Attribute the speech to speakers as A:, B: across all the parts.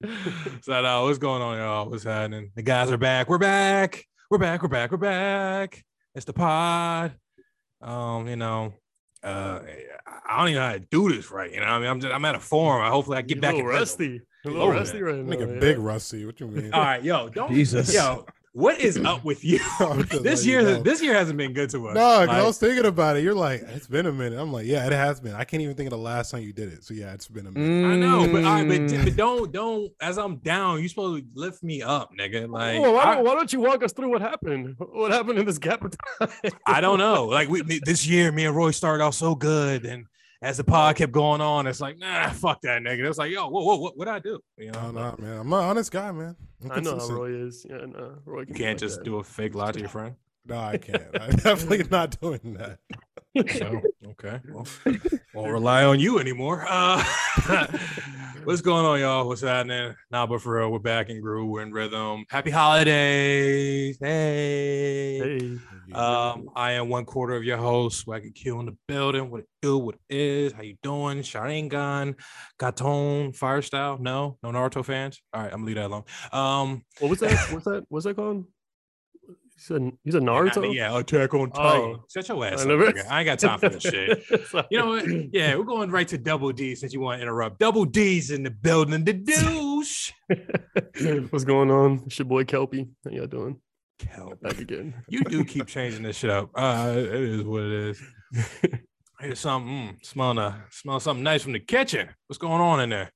A: so no, what's going on, y'all? What's happening? The guys are back. We're back. We're back. We're back. We're back. It's the pod. Um, you know, uh, I don't even know how to do this right. You know, I mean, I'm just I'm at a forum. I hopefully I get
B: You're
A: back
B: a
A: in
B: little rusty. A little
A: Oh,
B: rusty right now.
C: Nigga,
B: yeah.
C: big rusty. What you mean?
A: All right, yo, don't
D: Jesus.
A: yo. What is up with you? This
C: letting you
A: year,
C: know.
A: this year hasn't been good to us.
C: No, 'cause
A: Like,
C: I was thinking about it. You're like, it's been a minute. I'm like, yeah, it has been. I can't even think of the last time you did it. So yeah, it's been a minute.
A: I know, but, all right, but,
D: Mm.
A: but don't don't. As I'm down, you supposed to lift me up, nigga. Like
B: Oh, why,
A: I-
B: don't, why don't you walk us through what happened? What happened in this gap of time?
A: I don't know. Like we this year, me and Roy started off so good, and as the pod kept going on, it's like, nah, fuck that nigga. It's like, yo, whoa, whoa, what what I do? You know, oh,
C: No, no, man. I'm an honest guy, man. I'm
B: I know how. Roy is. Yeah, no, Roy can
A: you can't
B: like
A: just
B: that.
A: do a fake lie to your friend.
C: No, I can't. I'm definitely not doing that.
A: So okay, well, won't rely on you anymore. Uh, what's going on, y'all? What's happening? Nah, but for real, we're back in groove. We're in rhythm. Happy holidays! Hey.
B: Hey,
A: Um, I am one quarter of your host, Swaggy Q in the building. What it do, what it is, how you doing? Sharingan, Katon, Fire Style. No, no Naruto fans. All right, I'm gonna leave that alone. Um,
B: what was that? What's that? What's that called? You a, said
A: I
B: Naruto.
A: mean, yeah, Attack on Titan.
B: Oh.
A: Shut your ass
B: I
A: up, I ain't got time for this shit. You know what? Yeah, we're going right to Double D since you want to interrupt. Double D's in the building. The douche.
B: What's going on? It's your boy Kelpie. How y'all doing?
A: Kelp.
B: Back again.
A: You do keep changing this shit up. Uh, it is what it is. Here's something. Mm, smelling a smell something nice from the kitchen. What's going on in there?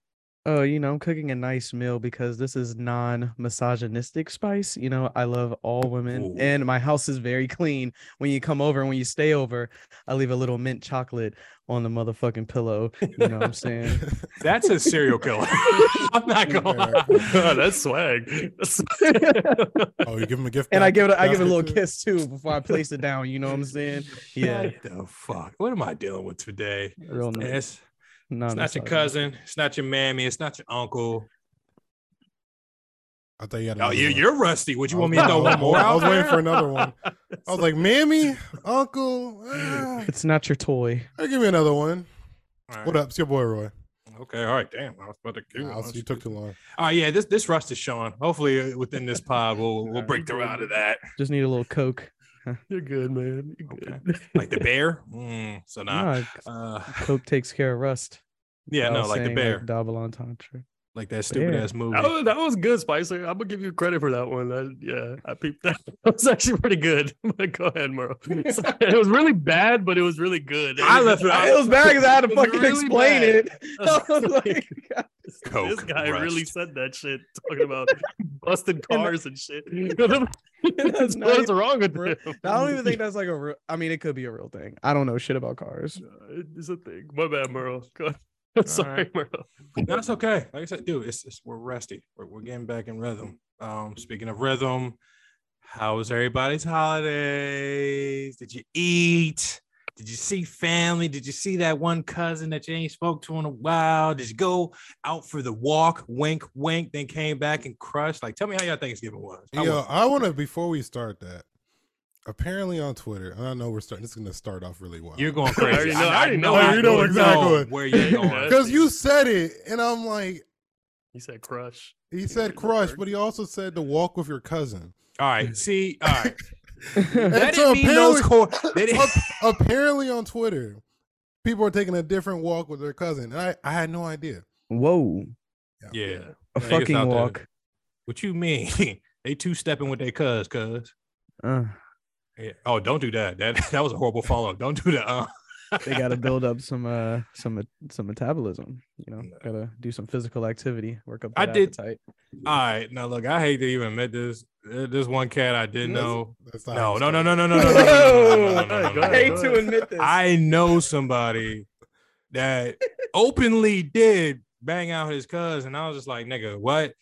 D: Oh, you know, I'm cooking a nice meal because this is non-misogynistic spice. You know, I love all women,
A: Ooh.
D: and my house is very clean. When you come over and when you stay over, I leave a little mint chocolate on the motherfucking pillow. You know what I'm saying?
A: That's a serial killer. I'm not going. to
B: Oh, that's swag. That's-
C: Oh, you give him a gift.
D: and I give it, I give it a little kiss too before I place it down. You know what I'm saying? Yeah,
A: What the fuck? What am I dealing with today?
D: real nice.
A: It's, it's not your cousin. It's not your mammy. It's not your uncle.
C: I thought you had.
A: Oh, you,
C: one.
A: you're rusty. Would you want me to throw one more
C: I was waiting for another one. I was like, Mammy, Uncle, ah,
D: It's not your toy.
C: hey, give me another one.
A: All right.
C: What up? It's your boy Roy.
A: Okay. All right. Damn. I was about to give
C: Nah,
A: one.
C: you took too long.
A: All right. Yeah. This this rust is showing. Hopefully, uh, within this pod, we'll we'll break through out of that.
D: Just need a little coke.
B: You're good, man. You're
A: Okay. Like the bear. Mm, so nah.
D: Nah,
A: Uh,
D: coke takes care of rust.
A: yeah. No. Like the bear.
D: double entendre.
A: Like that stupid
D: Bear.
A: ass movie.
B: That was, that was good, Spicer. I'm gonna give you credit for that one. That, yeah, I peeped that. That was actually pretty good. But Go ahead, Merle. it was really bad, but it was really good.
A: I left it.
D: It was bad because I had to fucking
B: really
D: explain
B: bad.
D: it.
B: I was like,
D: like,
B: this,
A: Coke,
B: this guy really said that shit, talking about busted cars and shit.
D: That's
B: What's wrong with
D: real.
B: him?
D: I don't even think that's like a real. I mean, it could be a real thing. I don't know shit about cars.
B: Uh, It's a thing. My bad, Merle. Go ahead. I'm sorry,
A: right.
B: Merle.
A: No, it's okay. Like I said, dude, it's, it's we're resty. We're, we're getting back in rhythm. Um, speaking of rhythm, how was everybody's holidays? Did you eat? Did you see family? Did you see that one cousin that you ain't spoke to in a while? Did you go out for the walk? Wink, wink. Then came back and crushed. Like, tell me how your Thanksgiving was. How
C: Yo,
A: was?
C: I want to before we start that. Apparently on Twitter, and I know we're starting. This is going to start off really well.
A: You're going
B: I
A: crazy.
B: already know- I already know
C: where you're going. exactly.
A: where you're going.
C: because you said it, and I'm like,
B: He said crush.
C: he said crush, but he also said to walk with your cousin.
A: All right. See, all right.
C: And
A: That
C: so
A: didn't mean those
C: apparently-
A: core. They didn't,
C: Ap- apparently on Twitter, people are taking a different walk with their cousin. And I, I had no idea.
D: Whoa,
A: yeah.
D: a
A: Niggas
D: fucking
A: out there.
D: walk.
A: What you mean? they two stepping with their cuz, cuz.
D: Uh,
A: Yeah. Oh, don't do that. That that was a horrible follow. Up. Don't do that. Uh.
D: they got to build up some uh some some metabolism. You know, gotta do some physical activity, work up
A: I did-
D: appetite.
A: All right. Now look, I hate to even admit this. Uh, This one cat I didn't know. No, no, no, no, no, no, no, no, no, no, no,
D: hate to admit this.
A: I know somebody that openly did bang out his cousin. And I was just like, nigga, what?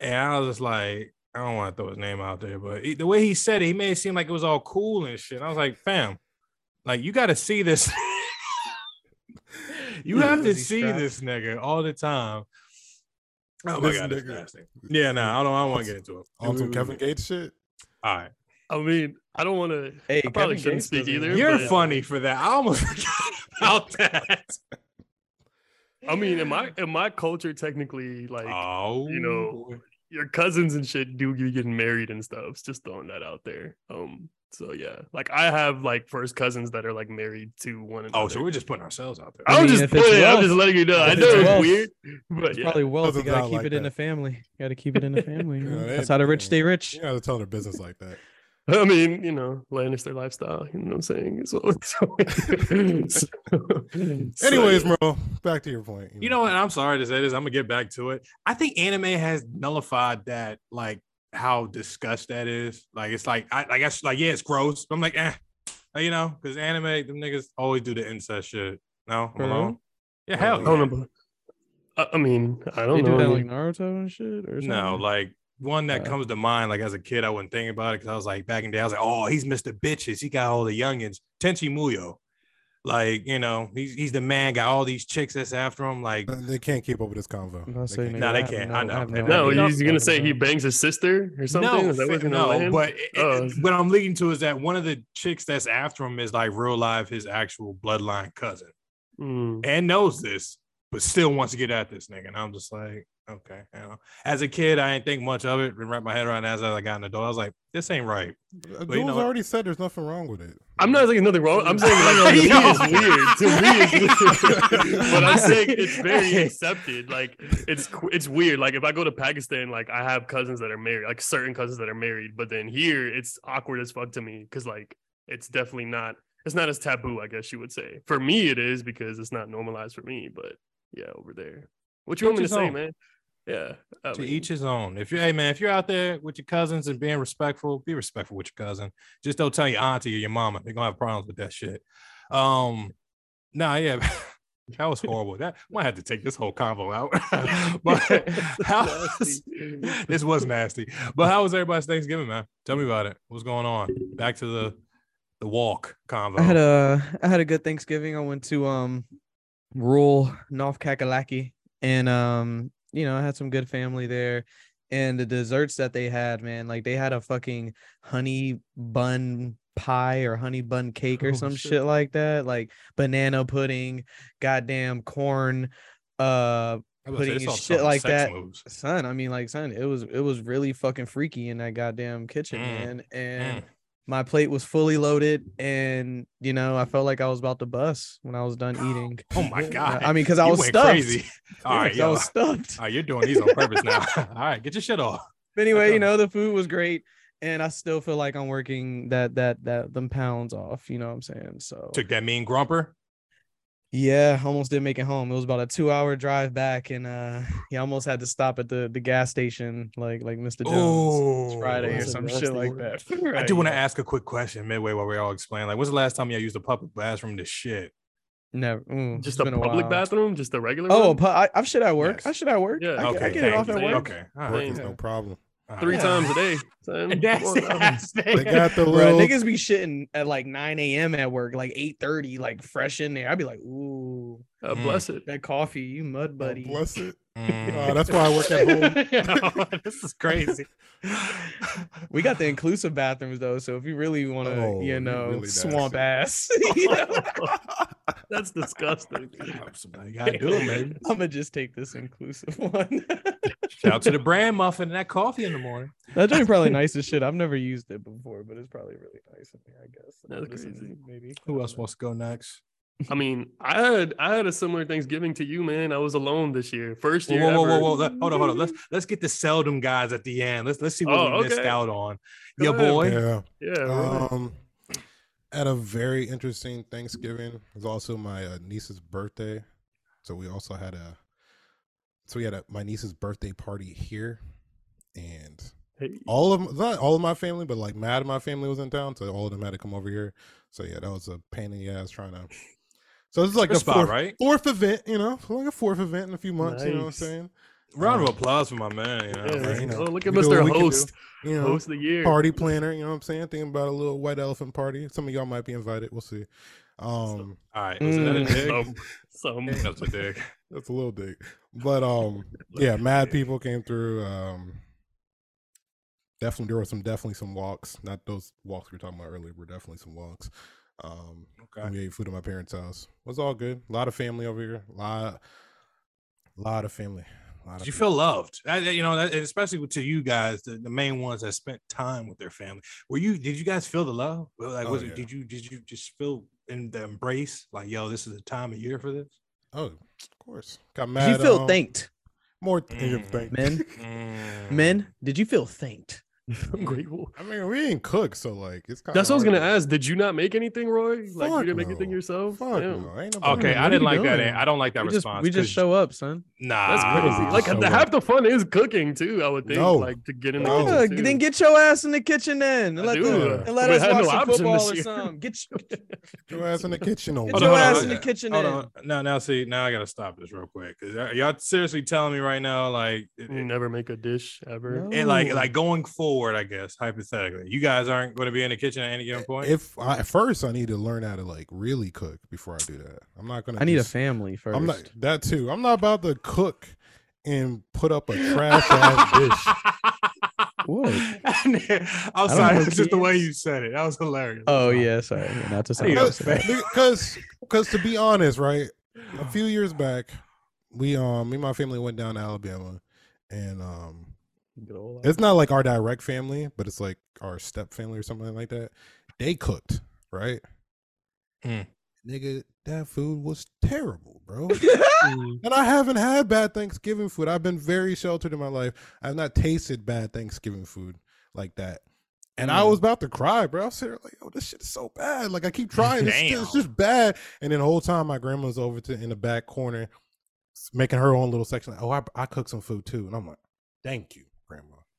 A: And I was just like, I don't want to throw his name out there, but he- the way he said it, he made it seem like it was all cool and shit. I was like, fam, like you got to see this. you have to see
D: strapped?
A: this nigga all the time. Oh my
C: This
A: god,
C: nigga-
A: nasty. Yeah, no, I don't. I don't want to get into it.
C: On some Kevin Gates shit.
A: All right,
B: I mean, I don't want to.
D: Hey,
B: I probably
D: Kevin
B: shouldn't
D: Gates
B: speak either.
A: you're
B: but-
A: funny for that. I almost forgot about that.
B: I mean, in my in my culture, technically, like
A: oh,
B: you know,
A: boy.
B: Your cousins and shit do be getting married and stuff. It's Just throwing that out there. Um, so yeah, like I have like first cousins that are like married to one another.
A: oh, so we're just putting ourselves out there.
B: I
D: I
B: was
D: mean,
B: just
D: if it's
B: putting, I'm just letting you know. I know
D: it's
B: it's
D: wealth,
B: weird, but
D: It's
B: yeah.
D: probably wealth. You gotta keep
C: like
D: it in the family. You gotta keep it in the family. you
C: Yeah,
D: know? That's how the rich stay rich.
C: You gotta tell their business like that.
B: I mean, you know, Lannister lifestyle. You know what I'm saying? So, so, so-
C: Anyways, bro, back to your point.
A: You know what? I'm sorry to say this. I'm gonna get back to it. I think anime has nullified that, like how disgust that is. Like it's like I, I guess like yeah, it's gross. But I'm like, eh, Uh, you know, because anime, them niggas always do the incest shit. No, I'm
D: For
A: alone.
D: real?
A: Yeah, hell
B: I don't
A: yeah.
B: know. but- I, I mean, I don't
D: They
B: know.
D: do that like Naruto and shit, or something.
A: No, like one that
D: Uh,
A: comes to mind, like as a kid, I wouldn't think about it because I was like back in the day, I was like, oh, he's Mr. Bitches. He got all the youngins. Tenchi Muyo. Like, you know, he's he's the man, got all these chicks that's after him. Like,
C: They can't keep up with this convo.
D: I'm about to
C: They can't.
D: nigga,
A: Nah, they
D: I
A: can't.
D: no-
A: I know.
D: have
B: no,
A: You
B: he's gonna say he bangs his sister or something.
A: no,
B: Is that what's
A: fa-
B: gonna
A: no, but it- it-
B: Oh.
A: what I'm leading to is that one of the chicks that's after him is like real life his actual bloodline cousin
B: Mm.
A: and knows this, but still wants to get at this nigga. And I'm just like, okay, you know. As a kid, I didn't think much of it. Didn't wrap my head around it as I got an adult. I was like, this ain't right.
C: Uh,
A: you know
C: already said there's nothing wrong with it.
B: I'm not saying nothing wrong. I'm saying like to me it's weird. To me it's weird. but I'm saying it's very accepted. Like it's it's weird. Like if I go to Pakistan, like I have cousins that are married, like certain cousins that are married. But then here it's awkward as fuck to me because like it's definitely not. It's not as taboo, I guess you would say. For me, it is because it's not normalized for me. But yeah, over there, what you want me to say,
A: own.
B: man? Yeah, I
A: to
B: mean,
A: each his own. If you, hey man, if you're out there with your cousins and being respectful, be respectful with your cousin. Just don't tell your auntie or your mama. They're gonna have problems with that shit. Um, nah, yeah, that was horrible. That might have to take this whole convo out. but how
B: Nasty.
A: this was nasty. But how was everybody's Thanksgiving, man? Tell me about it. What's going on? Back to the the walk convo.
D: I had a I had a good Thanksgiving. I went to um rural North Kakalaki and um you know I had some good family there and the desserts that they had man like they had a fucking honey bun pie or honey bun cake or
B: Oh,
D: some
B: shit.
D: shit like that like banana pudding goddamn corn uh
A: I say,
D: pudding
A: it's
D: and
A: all
D: shit like that.
A: moves.
D: son I mean like son it was it was really fucking freaky in that goddamn kitchen
A: Mm,
D: man and
A: Mm.
D: My plate was fully loaded and you know i felt like i was about to bust when i was done eating
A: Oh my god!
D: i mean because i was stuffed
A: crazy. All right,
D: Yes, i
A: yo.
D: was stuffed
A: All right, you're doing these on purpose now. All right, get your shit off.
D: but anyway you know the food was great and i still feel like i'm working that that that them pounds off you know what i'm saying so
A: Took that mean grumper.
D: Yeah almost didn't make it home it was about a two hour drive back and uh he almost had to stop at the the gas station like like mr jones
A: Oh,
D: friday or some shit like
B: word.
D: that
A: I
D: Right,
A: do want to
D: yeah.
A: ask a quick question midway while we all explain. Like, when's the last time you used a public bathroom to shit?
D: never mm,
B: just
D: it's
B: a
D: been a
B: public bathroom, just a regular.
D: Oh,
B: one?
D: pu- I, I've shit at work.
A: Yes.
D: I shit at work.
B: Yeah.
D: I, get- I
A: Okay,
D: get it off at work.
A: Okay, all
C: Work is
B: Yeah.
C: no problem.
A: All
B: three
A: right.
B: times a day. son. Come
A: That's
B: on
C: They got the
D: Bruh,
C: little.
D: niggas be shitting at like 9 a.m. at work, like 8:30, like fresh in there. I'd be like, ooh,
B: Uh,
A: Mm.
B: bless it.
D: that coffee, you mud
C: Oh,
D: buddy.
C: bless it.
A: Mm.
C: Uh, that's why I work at home.
A: this is crazy.
D: we got the inclusive bathrooms though, so if you really want to,
C: Oh,
D: you
C: you
D: know,
C: really
D: swamp ass, you know,
B: That's disgusting.
A: Somebody gotta do it, man.
D: I'm gonna just take this inclusive one.
A: Shout out to the brand muffin and that coffee in the morning.
D: that joint probably nice as shit. I've never used it before, but it's probably really nice in there, I guess.
B: That's
D: This is
B: crazy.
D: Maybe.
A: Who else wants to go next?
B: I mean, I had I had a similar Thanksgiving to you, man. I was alone this year, first
A: Whoa,
B: year.
A: whoa, whoa, whoa,
B: ever.
A: whoa. Let- hold on, hold on. Let's let's get the seldom guys at the end. Let's let's see what
B: Oh,
A: we missed out on.
B: Go
A: Your
B: ahead.
A: boy.
C: Yeah.
B: Yeah, really.
C: Um, at a very interesting Thanksgiving. It was also my uh, niece's birthday, so we also had a. So we had a, my niece's birthday party here, and
B: Hey,
C: all of not all of my family, but like mad of my family was in town, so all of them had to come over here. So yeah, that was a pain in the ass trying to. So this is like
A: Good
C: the
A: spot,
C: fourth,
A: right?
C: fourth event, you know, like a fourth event in a few months. You know what I'm saying?
A: Round of
C: Um,
A: applause for my man. You know,
B: yeah,
C: right, you know,
B: oh, look at
C: we do what
B: Mr.
C: we do.
B: Host,
C: You know,
B: host of the year.
C: party planner. You know what I'm saying? Thinking about a little white elephant party. Some of y'all might be invited. We'll see. Um,
A: all right. Was that a
D: Mm.
A: dig?
B: Some, some.
A: That's a dig.
C: That's a little dig, but um, yeah, mad people came through. Um, definitely there were some definitely some walks. Not those walks we were talking about earlier. Were definitely some walks. Um,
A: Okay.
C: we ate food at my parents' house. It was all good. A lot of family over here. A lot. A lot of family. A lot
A: Did
C: of
A: you feel loved? That- you know, especially to you guys, the, the main ones that spent time with their family. Were you? Did you guys feel the love? Like,
C: Oh,
A: was it? Did you? Did you just feel in the embrace? Like, yo, this is the time of year for this.
C: Oh, of course. Got
D: Did you feel
C: um,
D: thanked,
C: More
A: Mm.
C: thanked.
D: men?
A: Mm.
D: Men, did you feel thanked?
B: I'm grateful.
C: I mean, we didn't cook, so like it's kind
B: That's what I was gonna ask. Did you not make anything, Roy? Like you didn't make anything yourself?
C: Fuck
B: Damn.
C: no, ain't nobody-
A: Okay, I didn't
D: you
A: like that.
D: doing?
A: I don't like that
D: We just
A: response.
D: we just
A: 'cause-
D: show up, son.
A: Nah,
B: That's crazy. Like
C: so
B: the, half the fun is cooking too. I would think.
C: No.
B: Like to get in the
C: No.
B: kitchen.
D: Yeah,
B: too.
D: then get your ass in the kitchen then. And
B: I
D: let,
B: do.
D: the, and let
B: We
D: us
B: had
D: watch
B: no
D: some
B: option
D: football
B: this
D: or
B: year.
D: something. Get, your-
C: Get your ass in the kitchen.
D: get
C: over
A: Hold
D: your
A: on,
C: there.
A: hold
D: ass
A: on.
D: in the kitchen
A: Hold
D: then.
A: on. Now, now, see, now I gotta stop this real quick because y'all seriously telling me right now, like, it,
B: You never make a dish ever.
D: No.
A: and like,
D: Ooh.
A: like going forward, I guess hypothetically, you guys aren't going to be in the kitchen at any given point.
C: If I, at first I need to learn how to like really cook before I do that. I'm not gonna.
D: I need a family 1st
C: I'm not that too. I'm not about to cook and put up a trash ass dish.
D: What?
A: I'm
D: don't
A: sorry, it's just the way you said it. That was hilarious.
D: Oh yeah, sorry. Not to say
A: Yeah,
C: Because, because, because to be honest, right, a few years back, we um, me and my family went down to Alabama, and um,
B: Good old
C: it's not like our direct family, but it's like our step family or something like that. They cooked, right?
A: Hmm.
C: Nigga, that food was terrible, bro. And I haven't had bad Thanksgiving food. I've been very sheltered in my life. I've not tasted bad Thanksgiving food like that. And I
A: Mm.
C: was about to cry, bro. I was sitting like, oh, this shit is so bad. Like I keep trying. It's,
A: Damn.
C: it's just bad. And then the whole time my grandma's over to in the back corner making her own little section. Like, oh, I, I cook some food too. And I'm like, thank you, grandma.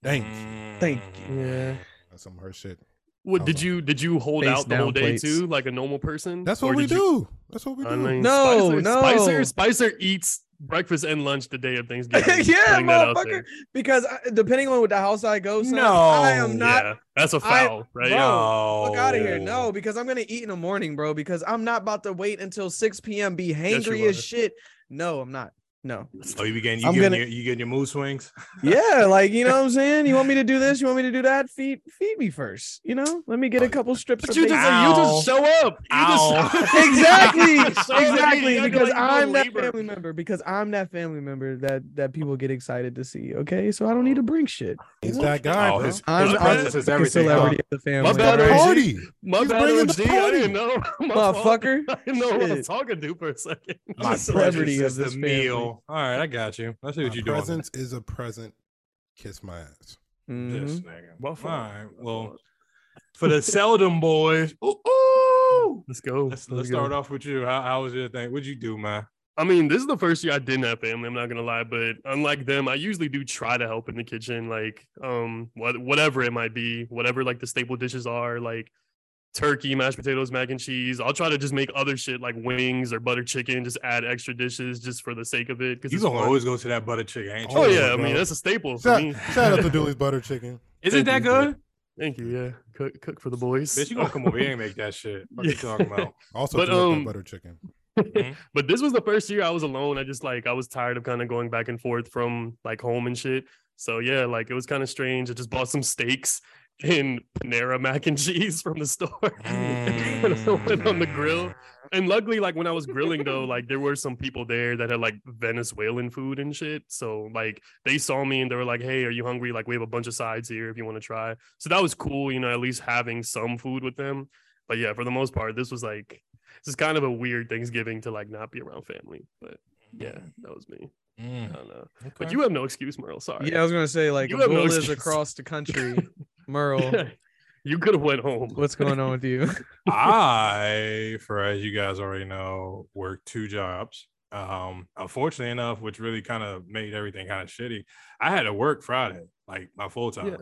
C: Thank you.
A: Mm.
D: Thank you.
B: Yeah.
C: That's some of her shit.
B: What did you did you hold
D: Face
B: out the whole day
D: plates.
B: too, like a normal person?
C: That's
B: Or
C: what we
B: did you-
C: do. That's what we do.
B: I mean,
D: No,
B: Spicer,
D: no.
B: Spicer, Spicer eats breakfast and lunch the day of Thanksgiving.
D: Yeah,
B: putting that out
D: motherfucker.
B: there.
D: Because I, depending on what the house I go, son,
A: No.
D: I am not.
B: yeah, that's a
D: I-
B: foul, right?
D: bro,
A: No.
D: Fuck out of here. No, because I'm gonna eat in the morning, bro. Because I'm not about to wait until 6 p.m. Be
B: you
D: hangry as shit. No, I'm not. No.
A: Oh, you getting you
D: I'm
A: getting
D: gonna-
A: your, you getting your mood swings?
D: Yeah, like you know what I'm saying. You want me to do this? You want me to do that? Feed feed me first. You know, let me get a couple strips
B: But
D: of
B: you
D: bacon.
B: just you just show up. You
A: Ow.
B: just
D: exactly,
B: Show up to me.
D: exactly. Because
B: like
D: I'm that
B: labor.
D: family member. Because I'm that family member that that people get excited to see. Okay, so I don't need to oh. bring shit.
C: He's that guy,
A: Oh,
C: bro.
A: his,
D: I'm,
A: his
B: I'm
A: is
D: the
A: everything.
D: celebrity of the family.
B: bad,
C: It's party.
B: My
C: He's
B: bad,
C: bringing
B: OG.
C: the
B: I
C: party.
B: didn't know. My fault.
D: Motherfucker.
B: I didn't know what I
D: Shit.
B: was talking to for a second.
A: My
D: the celebrity of
A: is
D: this
A: the
D: family.
A: Meal. All right, I got you. Let's see what
C: My
A: you're doing.
C: presence is a present. Kiss my ass.
A: This
D: Mhm.
A: nigga.
B: My
A: All
B: fault.
A: Well, for the seldom boys. Ooh, ooh.
B: let's go.
A: Let's, let's start off with you. How, how was your thing? What'd you do, man?
B: I mean, this is the first year I didn't have family. I'm not gonna lie, but unlike them, I usually do try to help in the kitchen, like um, what whatever it might be, whatever like the staple dishes are, like turkey, mashed potatoes, mac and cheese. I'll try to just make other shit like wings or butter chicken, just add extra dishes just for the sake of it. Because
A: You gonna always go to that butter chicken, ain't you?
B: Oh
C: Oh,
B: yeah, I mean that's a staple for
C: Shout,
B: me.
C: shout out to Dooley's butter chicken.
A: Is it that
B: Thank you.
A: good?
B: Thank you. Yeah, cook cook for the boys.
A: Bitch, you gonna come over here and make that shit? What you
B: Yeah.
A: talking about?
C: Also,
B: But,
C: do like that
B: um,
C: butter chicken.
B: but this was the first year I was alone. I just like I was tired of kind of going back and forth from like home and shit. So yeah, like it was kind of strange. I just bought some steaks and Panera mac and cheese from the store. and I went on the grill. And luckily, like when I was grilling though, like there were some people there that had like Venezuelan food and shit. So like they saw me and they were like, "Hey, are you hungry? Like we have a bunch of sides here if you want to try." So that was cool, you know, at least having some food with them. But yeah, for the most part, this was like this is kind of a weird Thanksgiving to like not be around family. But yeah, that was me. I
A: Mm,
B: don't know.
A: okay.
B: But you have no excuse, Merle. Sorry.
D: Yeah, I was gonna say like
B: You have no
D: Abdul is
B: excuse.
D: across the country. Merle,
B: you could have went home.
D: what's going on with you?
A: I, for as you guys already know, work two jobs. Um, unfortunately enough, which really kind of made everything kind of shitty. I had to work Friday, like my full time.
B: Yeah.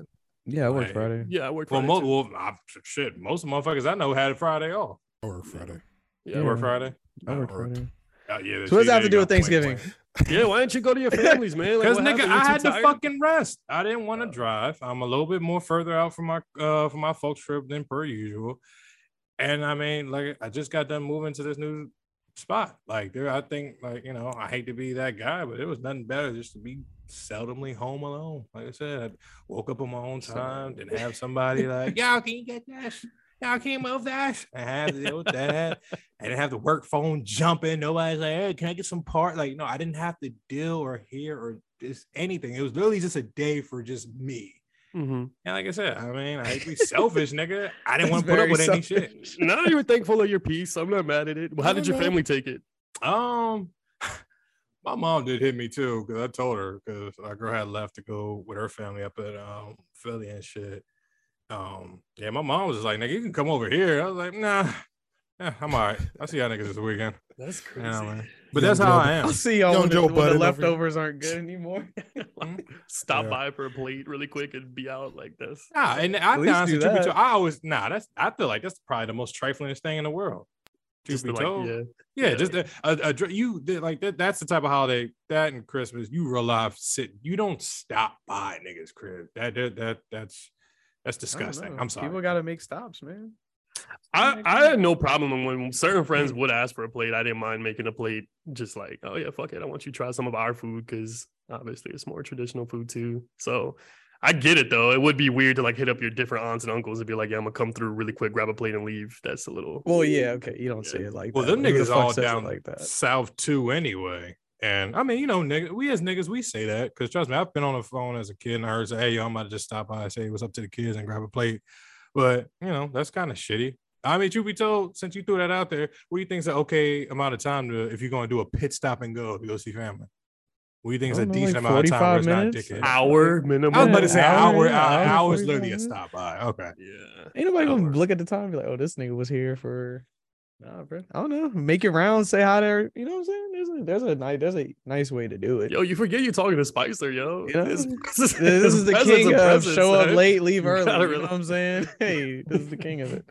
D: Yeah, I work
A: Like,
D: Friday.
B: Yeah, I worked.
A: Well,
B: Friday
A: mo-
B: too.
A: well I, shit, most of the motherfuckers I know had a Friday off.
C: Or Friday.
B: yeah,
A: You work Friday?
D: I
C: I
D: work
C: worked.
D: Friday.
A: Uh, yeah.
D: So what does that have to do with
A: go.
D: Thanksgiving?
B: Yeah. Why didn't you go to your families, man?
A: Because
B: what
A: nigga,
B: happened?
A: I had to fucking rest. I didn't want to drive. I'm a little bit more further out from my uh from my folks trip than per usual. And I mean, like I just got done moving to this new spot. Like there, I think like you know, I hate to be that guy, but it was nothing better just to be seldomly home alone. Like I said, I woke up on my own time, didn't have somebody like, y'all, can you get this? Y'all can't move that. I had to deal with that. I didn't have the work phone jumping. Nobody's like, hey, can I get some part? Like, no, I didn't have to deal or hear or just anything. It was literally just a day for just me.
B: Mm-hmm.
A: And like I said, I mean, I be selfish, nigga. I didn't want to put up with any shit.
D: selfish.
B: Now you were thankful of your peace. I'm not mad at it. Well, how did your family take it?
A: Um, my mom did hit me too because I told her because our girl had left to go with her family up at um Philly and shit. Um, yeah, my mom was just like, "Nigga, you can come over here." I was like, "Nah, yeah, I'm all right. I'll see y'all niggas this weekend."
B: That's crazy.
A: Yeah, man. But
C: Young
A: that's how
C: Joe-
A: I am.
D: I'll see y'all
C: Young
D: when, the,
C: Joe
D: when the
C: Budden over here.
D: leftovers aren't good anymore.
B: Like, Stop
C: Yeah.
B: by for a plate really quick and be out like this.
A: Nah, and I
D: least
A: honestly,
D: do
A: truth
D: that.
A: told, I always nah. That's I feel like that's probably the most triflingest thing in the world. Truth
B: Just
A: be
B: to, like,
A: told,
B: yeah.
A: Yeah,
B: Yeah.
A: just a, a, a you did like that. That's the type of holiday that and Christmas. You real life sit. You don't stop by niggas' crib. That that, that that's that's disgusting. I'm sorry.
D: People got to make stops, man.
B: I, I had no problem when certain friends mm. would ask for a plate. I didn't mind making a plate, just like, oh yeah, fuck it. I want you to try some of our food because obviously it's more traditional food too. So I get it though. It would be weird to like hit up your different aunts and uncles and be like, yeah, I'm gonna come through really quick, grab a plate and leave. That's a little.
D: Well, yeah, okay. You don't say it like
A: well,
D: that.
A: them
D: who
A: niggas
D: fuck
A: all down
D: like that.
A: south too, anyway. And I mean, you know, nigga, we as niggas, we say that because trust me, I've been on the phone as a kid and I heard say, "Hey, yo, I'm about to just stop by and say what's up to the kids and grab a plate." But you know, that's kind of shitty. I mean, truth be told, since you threw that out there, what do you think is an okay amount of time to if you're going to do a pit stop and go to go see family? What do you think is a
D: know,
A: decent
D: like
A: amount of time where
D: 45
A: it's not
D: minutes?
A: dickhead?
B: Hour minimum.
A: I was about to say
D: Yeah,
A: hour,
D: hour, uh,
A: hour,
D: hour,
A: hours
D: 45
A: literally a stop by. Okay.
B: Yeah.
D: Ain't nobody
A: Hour.
D: gonna look at the time and be like, oh, this nigga was here for. Nah, bro. I don't know. Make it round, say hi there. You know what I'm saying? There's a there's a nice there's a nice way to do it.
B: Yo, you forget you're talking to Spicer, yo.
D: You know,
B: This,
D: this is the king of
B: presence,
D: show up
B: son.
D: late, leave early.
B: gotta
D: You know what I'm saying? Hey, this is the king of it.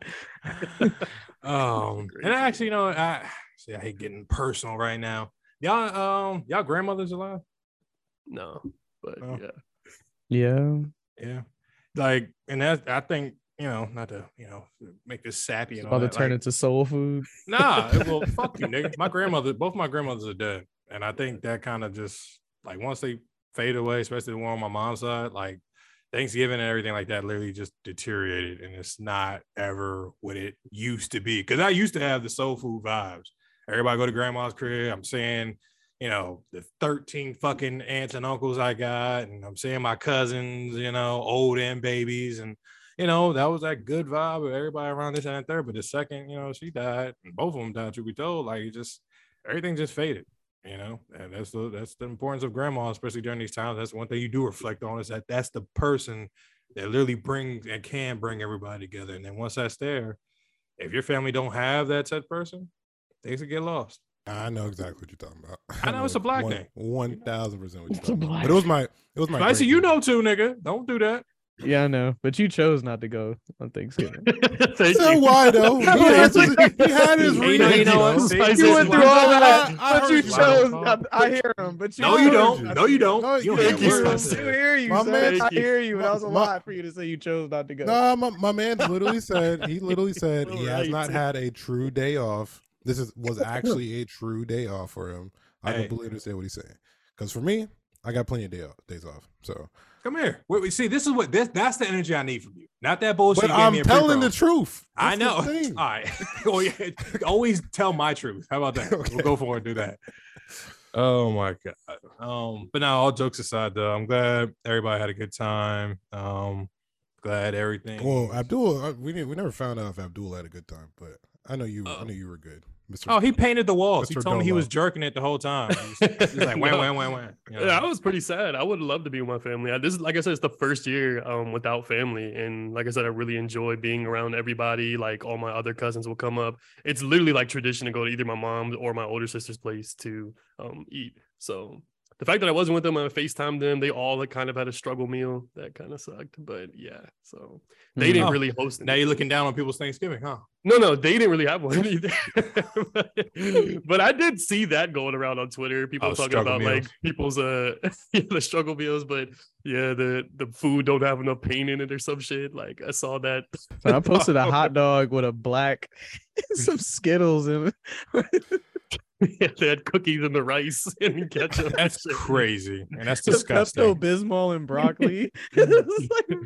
A: Um,
B: Crazy.
A: and actually, you know, I see I hate getting personal right now. Y'all, um, y'all grandmothers alive?
B: No, but
A: Oh.
B: yeah.
D: Yeah.
A: Yeah. Like, and that I think, you know, not to, you know, make this sappy and all
D: about to turn
A: like,
D: into soul food.
A: nah, well, fuck you, nigga. My grandmother, both my grandmothers are dead. And I think that kind of just like once they fade away, especially the one on my mom's side, like Thanksgiving and everything like that literally just deteriorated. And it's not ever what it used to be. Cause I used to have the soul food vibes. Everybody go to grandma's crib. I'm saying, you know, the 13 fucking aunts and uncles I got, and I'm seeing my cousins, you know, old and babies. And, you know, that was that good vibe of everybody around this and that third. But the second, you know, she died, and both of them died, to be told, like it just everything just faded, you know. And that's the that's the importance of grandma, especially during these times. That's one thing you do reflect on is that that's the person that literally brings and can bring everybody together. And then once that's there, if your family don't have that said person, things will get lost.
C: I know exactly what you're talking about.
A: I know it's a black
C: one,
A: thing.
C: One thousand percent what you're
D: It's a
C: talking about. But it was my it was my
A: I see you know too, nigga. Don't do that.
D: Yeah, I know. But you chose not to go on Thanksgiving.
B: Thank
C: So
B: you.
C: why though? He had his, he had his
A: You know- you know what?
C: reasons,
A: See,
D: you went through all
C: I-
D: that,
C: I
D: but you chose. Not, I hear him, but you
A: No, you don't. No, you don't.
C: No,
A: you don't
C: you
A: have
C: can't
A: words
C: hear
A: to.
D: I hear you,
C: My man-
D: I hear you. That was a
C: my-
D: lot for you to say you chose not to go.
C: No, my, my man literally said he literally said he has not had a true day off. This is was actually a true day off for him. I
A: Hey.
C: completely understand what he's saying. Because for me, I got plenty of day off, days off. So,
A: Come here. Wait, wait, see, this is what this that's the energy I need from you. Not that bullshit.
C: but I'm telling the truth.
A: I know. All right. well, yeah, always tell my truth. How about that?
C: Okay.
A: We'll go for it and do that. Oh my god. Um, but now all jokes aside though, I'm glad everybody had a good time. Um, glad everything.
C: Well, Abdul, uh, we didn't, we never found out if Abdul had a good time, but I know you. I
B: Oh.
C: know you were good, Mr.
A: Oh, he painted the walls. He
C: Mr.
A: told me he was jerking it the whole time. He's, he's like, wham,
B: No.
A: wham, wham, wham. You know?
B: Yeah, I was pretty sad. I would love to be with my family. I, this is like I said, it's the first year um without family, and like I said, I really enjoy being around everybody. Like all my other cousins will come up. It's literally like tradition to go to either my mom's or my older sister's place to um eat. So the fact that I wasn't with them, I FaceTimed them. They all like, kind of had a struggle meal. That kind of sucked, but yeah. So they
D: Mhm.
B: didn't
A: Oh,
B: really host.
A: now you're looking down on people's Thanksgiving, huh?
B: No, no, they didn't really have one either. but I did see that going around on Twitter. People
A: Oh,
B: talking
A: struggle
B: about like people's uh yeah, the struggle meals, but yeah, the the food don't have enough pain in it or some shit. Like I saw that.
D: I posted a hot dog with a black, some Skittles in it.
B: Yeah, they had cookies in the rice and ketchup.
A: That's
B: shit.
A: crazy. And that's
D: Pepto
A: disgusting.
D: Bismol and broccoli. Like.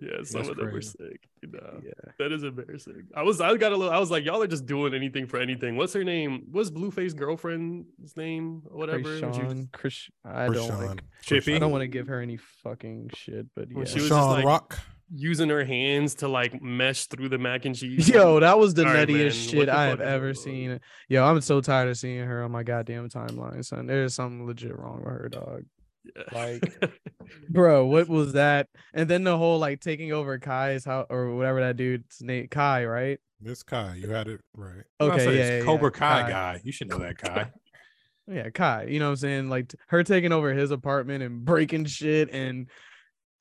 B: Yeah, some
A: That's
B: of them were sick. You know,
D: Yeah.
B: that is embarrassing. I was, I got a little, I was like, y'all are just doing anything for anything. What's her name? What's Blueface girlfriend's name? or Whatever. when she was-
D: Chris, I don't
C: Rashawn.
D: like.
A: Chippy.
D: I don't want to give her any fucking shit, but
B: When
D: yeah.
B: she was just like-
C: Rock.
B: Using her hands to like mesh through the mac and cheese.
D: Yo, that was the
B: All right,
D: nuttiest
B: man, what
D: shit
B: the
D: I have ever
B: going
D: seen. Yo, I'm so tired of seeing her on my goddamn timeline, son. There's something legit wrong with her, dog.
B: Yeah.
D: like- Bro, what was that? And then the whole like taking over Kai's house or whatever that dude's name, Kai, right?
C: This Kai, you had it right.
A: I was gonna
D: Okay,
A: say,
D: yeah, yeah,
A: Cobra
D: yeah,
A: Kai,
D: Kai.
A: guy. You should know that Kai.
D: Yeah, Kai. You know what I'm saying? Like t- her taking over his apartment and breaking shit and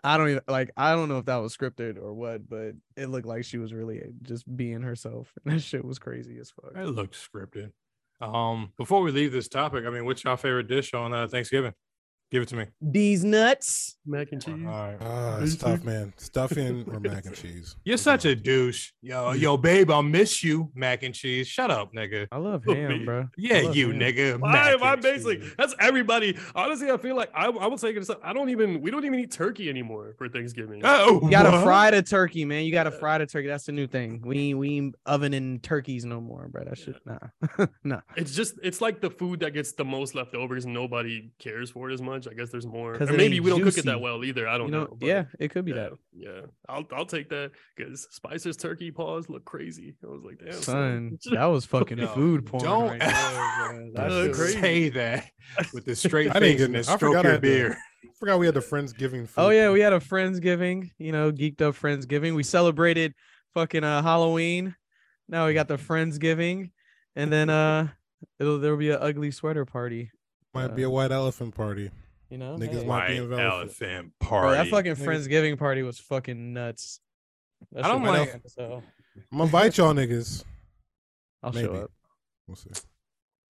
D: I don't even like I don't know if that was scripted or what, but it looked like she was really just being herself. And that shit was crazy as fuck.
A: It looked scripted. Um, before we leave this topic, I mean, what's your favorite dish on uh, Thanksgiving? Give it to me.
D: These nuts.
B: mac and cheese.
A: All right.
C: Ah, it's tough, man. Stuffing or mac and cheese.
A: You're such a douche. Yo, yo, babe, I'll miss you, mac and cheese. Shut up, nigga.
D: I love ham,
B: me.
D: bro.
A: Yeah,
D: love
A: you,
D: ham.
A: nigga.
B: Why am I
A: and
B: basically?
A: cheese.
B: That's everybody. Honestly, I feel like I, I would say this. I don't even. We don't even eat turkey anymore for Thanksgiving.
A: Oh,
D: You gotta
A: what?
D: fry the turkey, man. You gotta fry the turkey. That's the new thing. We ain't, we ain't ovening turkeys no more, bro. That shit, nah, nah.
B: It's just it's like the food that gets the most leftovers. and Nobody cares for it as much. I guess there's more. Or maybe we don't cook it that well either. I don't
D: You know,
B: know.
D: yeah, it could be
B: yeah,
D: that.
B: yeah. I'll I'll take that because Spicer's turkey paws look crazy. I was like, damn,
D: Son, that was fucking
A: Yo,
D: food porn.
A: don't
D: right there, bro. That
B: Uh,
D: shit was-
B: crazy.
A: say that with the straight face
C: get-
A: and then
C: I
A: stroke
C: forgot I
A: your
C: had to-
A: beard.
C: Forgot we had the Friendsgiving food.
D: Oh yeah, we had a friendsgiving. You know, geeked up friendsgiving. We celebrated fucking uh Halloween. Now we got the friendsgiving, and then uh, it'll there'll be an ugly sweater party.
C: might be a white elephant party.
D: You know,
C: Niggas
D: Hey.
C: might be
A: White
C: involved.
A: elephant
D: Bro,
A: party.
D: that fucking
C: Niggas-
D: friendsgiving party was fucking nuts. That
A: I
D: shit
A: don't like-
D: fun as hell.
C: I'm gonna invite y'all niggas.
D: I'll
C: Maybe.
D: show up.
C: We'll see.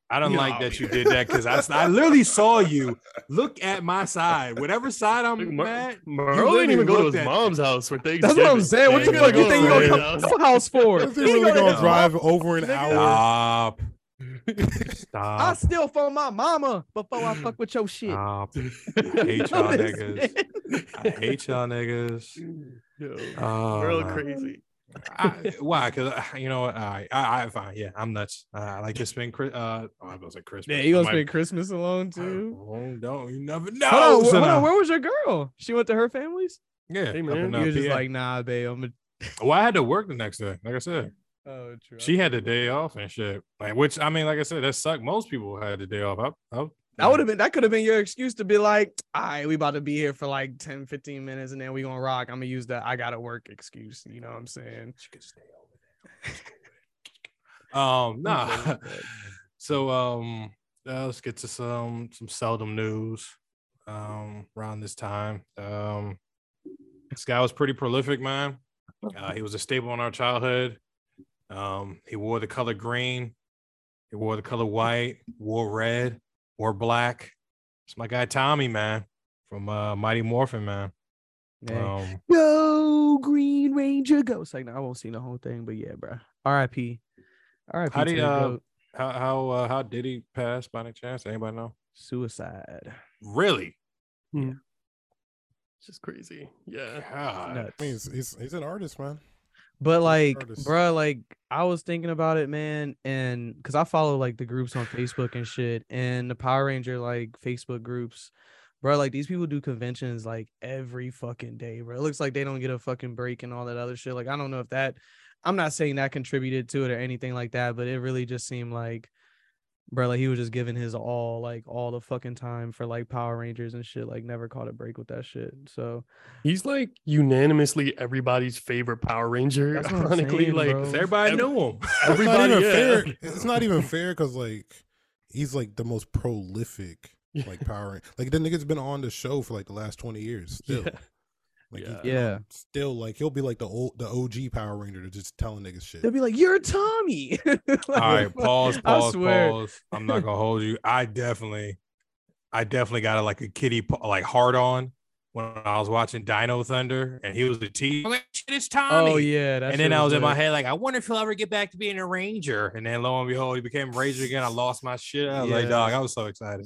A: I don't
B: No.
A: like that you did that because I, I literally saw you look at my side, whatever side I'm
B: Mer-
A: at.
B: Merle
A: literally
B: didn't even go to his
A: at-
B: mom's house for Thanksgiving.
D: That's what I'm saying. What you
A: Yeah,
D: feel like you think you
A: yeah.
D: gonna come to my house for?
C: Is he
D: You
C: really
D: go to
C: gonna drive over an hour?
A: Stop.
D: I
A: Stop.
D: steal from my mama before I fuck with your shit.
A: Stop. I hate y'all niggas. I hate y'all niggas.
B: Yo,
A: Oh,
B: Merle
A: man.
B: crazy.
A: I, why? Because you know what? I, I, I fine. Yeah, I'm nuts. Uh, I like to spend. Chri- Uh, oh, I was gonna Christmas.
D: Yeah, you gonna
A: I
D: spend Christmas alone
A: might-
D: too?
A: Oh, don't you never know?
D: Hold on, wh- hold on, where was your girl? She went to her family's.
A: yeah,
B: Hey, man.
A: in, uh,
D: You were just
A: PA.
D: like, nah, babe. I'm a...
A: well, I had to work the next day. Like I said,
D: Oh, true.
A: she had the day off and shit. Like, which I mean, like I said, that sucked. Most people had the day off. I, I,
D: That would have been that could have been your excuse to be like, all right, we about to be here for like 10, 15 minutes and then we gonna rock. I'm gonna use the I gotta work excuse. You know what I'm saying?
A: She could stay over there. um, nah. so um, uh, let's get to some some seldom news. Um, around this time, um, this guy was pretty prolific, man. Uh, he was a staple in our childhood. Um, he wore the color green. He wore the color white. Wore red. Wore black. It's my guy Tommy, man, from uh, Mighty Morphin, man.
D: Yeah.
A: Um,
D: Go Green Ranger, go. It's like, no, I won't see the whole thing, but yeah, bro. R.I.P. R.I.P.
A: How
D: to
A: did, uh, how how uh, how did he pass by any chance? Anybody know?
D: suicide?
A: Really? Yeah.
B: It's just crazy. Yeah.
A: God.
D: Nuts.
C: I mean, he's, he's, he's an artist, man.
D: But like, bruh, like I was thinking about it, man, and because I follow like the groups on Facebook and shit, and the Power Ranger like Facebook groups, bro. Like these people do conventions like every fucking day, bro. It looks like they don't get a fucking break and all that other shit. Like I don't know if that, I'm not saying that contributed to it or anything like that, but it really just seemed like, bro, like he was just giving his all, like all the fucking time for like Power Rangers and shit. Like never caught a break with that shit. So
B: He's like unanimously everybody's favorite Power Ranger.
D: That's
B: Ironically,
D: saying,
B: like
D: bro.
A: Everybody
B: Ev-
A: knew him.
C: It's not
B: everybody,
C: even
B: yeah.
C: fair. It's not even fair because like he's like the most prolific like Power Like the nigga's been on the show for like the last twenty years. Still,
B: Yeah.
C: Like
B: Yeah.
C: he's
D: Yeah.
C: still like he'll be like the old the OG Power Ranger to just telling niggas shit.
D: they'll be like, "You're Tommy."
A: All right, pause,
D: I
A: pause,
D: swear.
A: pause. I'm not gonna hold you. I definitely, I definitely got a, like a kitty like hard on when I was watching Dino Thunder and he was the T. I'm like, shit, it's Tommy.
D: Oh yeah,
A: and then I was in my head like, I wonder if he'll ever get back to being a ranger. And then lo and behold, he became ranger again. I lost my shit. I was like, dog, I was so excited.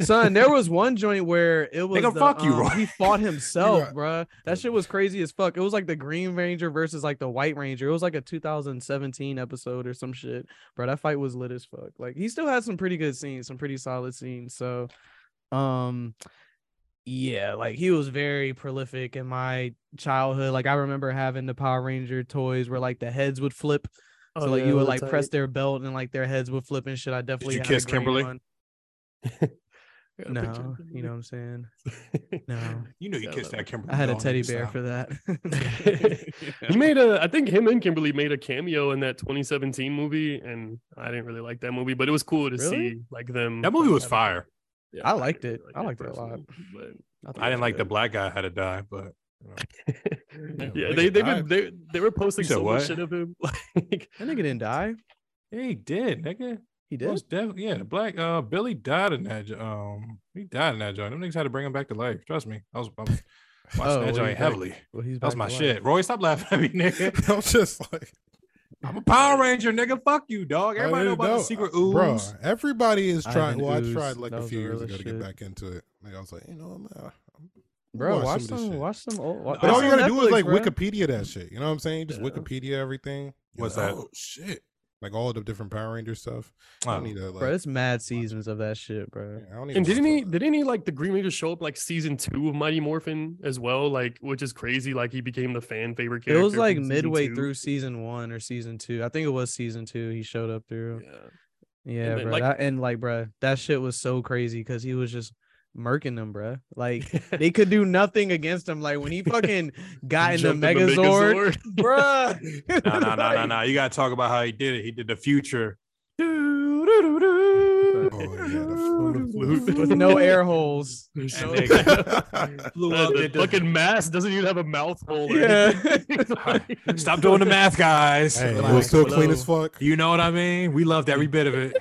D: Son, there was one joint where it was
A: gonna
D: the,
A: fuck you,
D: um,
A: Roy.
D: he fought himself,
C: right.
D: bruh. That shit was crazy as fuck. It was like the Green Ranger versus like the White Ranger. It was like a 2017 episode or some shit, bro. That fight was lit as fuck. Like he still had some pretty good scenes, some pretty solid scenes. So, um, yeah, like he was very prolific in my childhood. Like I remember having the Power Ranger toys where like the heads would flip. Oh, so
B: Oh,
D: like
B: yeah,
D: you would like
B: tight.
D: press their belt and like their heads would flip and shit. I definitely
A: you kiss Kimberly?
D: one.
B: Got a picture of
D: No, you know what I'm saying. No,
A: You know, you
B: Yeah,
A: kissed that Kimberly.
D: I had a teddy bear
A: stop.
D: for that.
B: he made a i think him and kimberly made a cameo in that 2017 movie and i didn't really like that movie but it was cool to
D: Really?
B: see like them
A: That movie was
B: have a-
A: fire.
B: Yeah,
D: I liked
B: really
D: it. I liked it a lot.
B: but
A: I didn't like the black guy had to die, but you know.
B: yeah,
C: like
B: they
C: it
B: they,
C: died.
B: they they were posting so
A: what?
B: much shit of him like
D: that nigga didn't die.
A: yeah, he did, nigga.
D: He did.
A: Most definitely, yeah. The black uh Billy died in that. jo- Um, he died in that joint. Them niggas had to bring him back to life. Trust me, I was, I was watching
D: Oh,
A: that
D: well,
A: joint
D: he's back-
A: heavily.
D: Well, he's
A: That was my
D: to
A: shit. Roy, stop laughing at me, nigga.
C: I was just like,
A: I'm a Power Ranger, nigga. Fuck you, dog. Everybody know
C: didn't
A: about the
C: know.
A: secret
C: Bro, everybody is trying.
D: Ivan
C: Well, I tried like
D: that
C: a few years
D: realest
C: ago to get back into it. Like I was like, you know, I'm, uh, I'm
D: Bro,
C: watch
D: watch
C: some
D: some, watch some. Old, wa-
A: But
C: But all you gotta do is like
D: bro.
C: Wikipedia that shit. You know what I'm saying? Just
B: Yeah.
C: Wikipedia everything.
A: What's
C: like,
A: that?
C: Oh shit! Like all the different Power Ranger stuff. I don't need to like.
D: Bro, it's mad seasons of that shit, bro.
C: yeah, I don't even
B: and didn't he
C: that.
B: didn't he like the green ranger show up like season two of mighty morphin as well like which is crazy like he became the fan favorite
D: It was like
B: from season
D: midway
B: two.
D: through season one or season two. I think it was season two. He showed up through.
B: yeah
D: Yeah,
B: then,
D: bro.
B: like-
D: that, and like, bro, that shit was so crazy because he was just murking them, bro. Like they could do nothing against him. Like when he fucking got in the
B: Jumped in
D: Megazord,
B: Megazord.
D: bruh.
A: No, no, no, no, no. You gotta talk about how he did it. He did the future.
C: Oh yeah, the flute.
D: With no air holes. No-
A: nigga flew up,
B: the
A: the-
B: fucking mask doesn't even have a mouth hole.
D: Yeah.
B: anything.
A: Stop doing the math, guys.
C: Hey, it
D: Like,
C: was still clean as fuck.
A: You know what I mean? We loved every bit of it.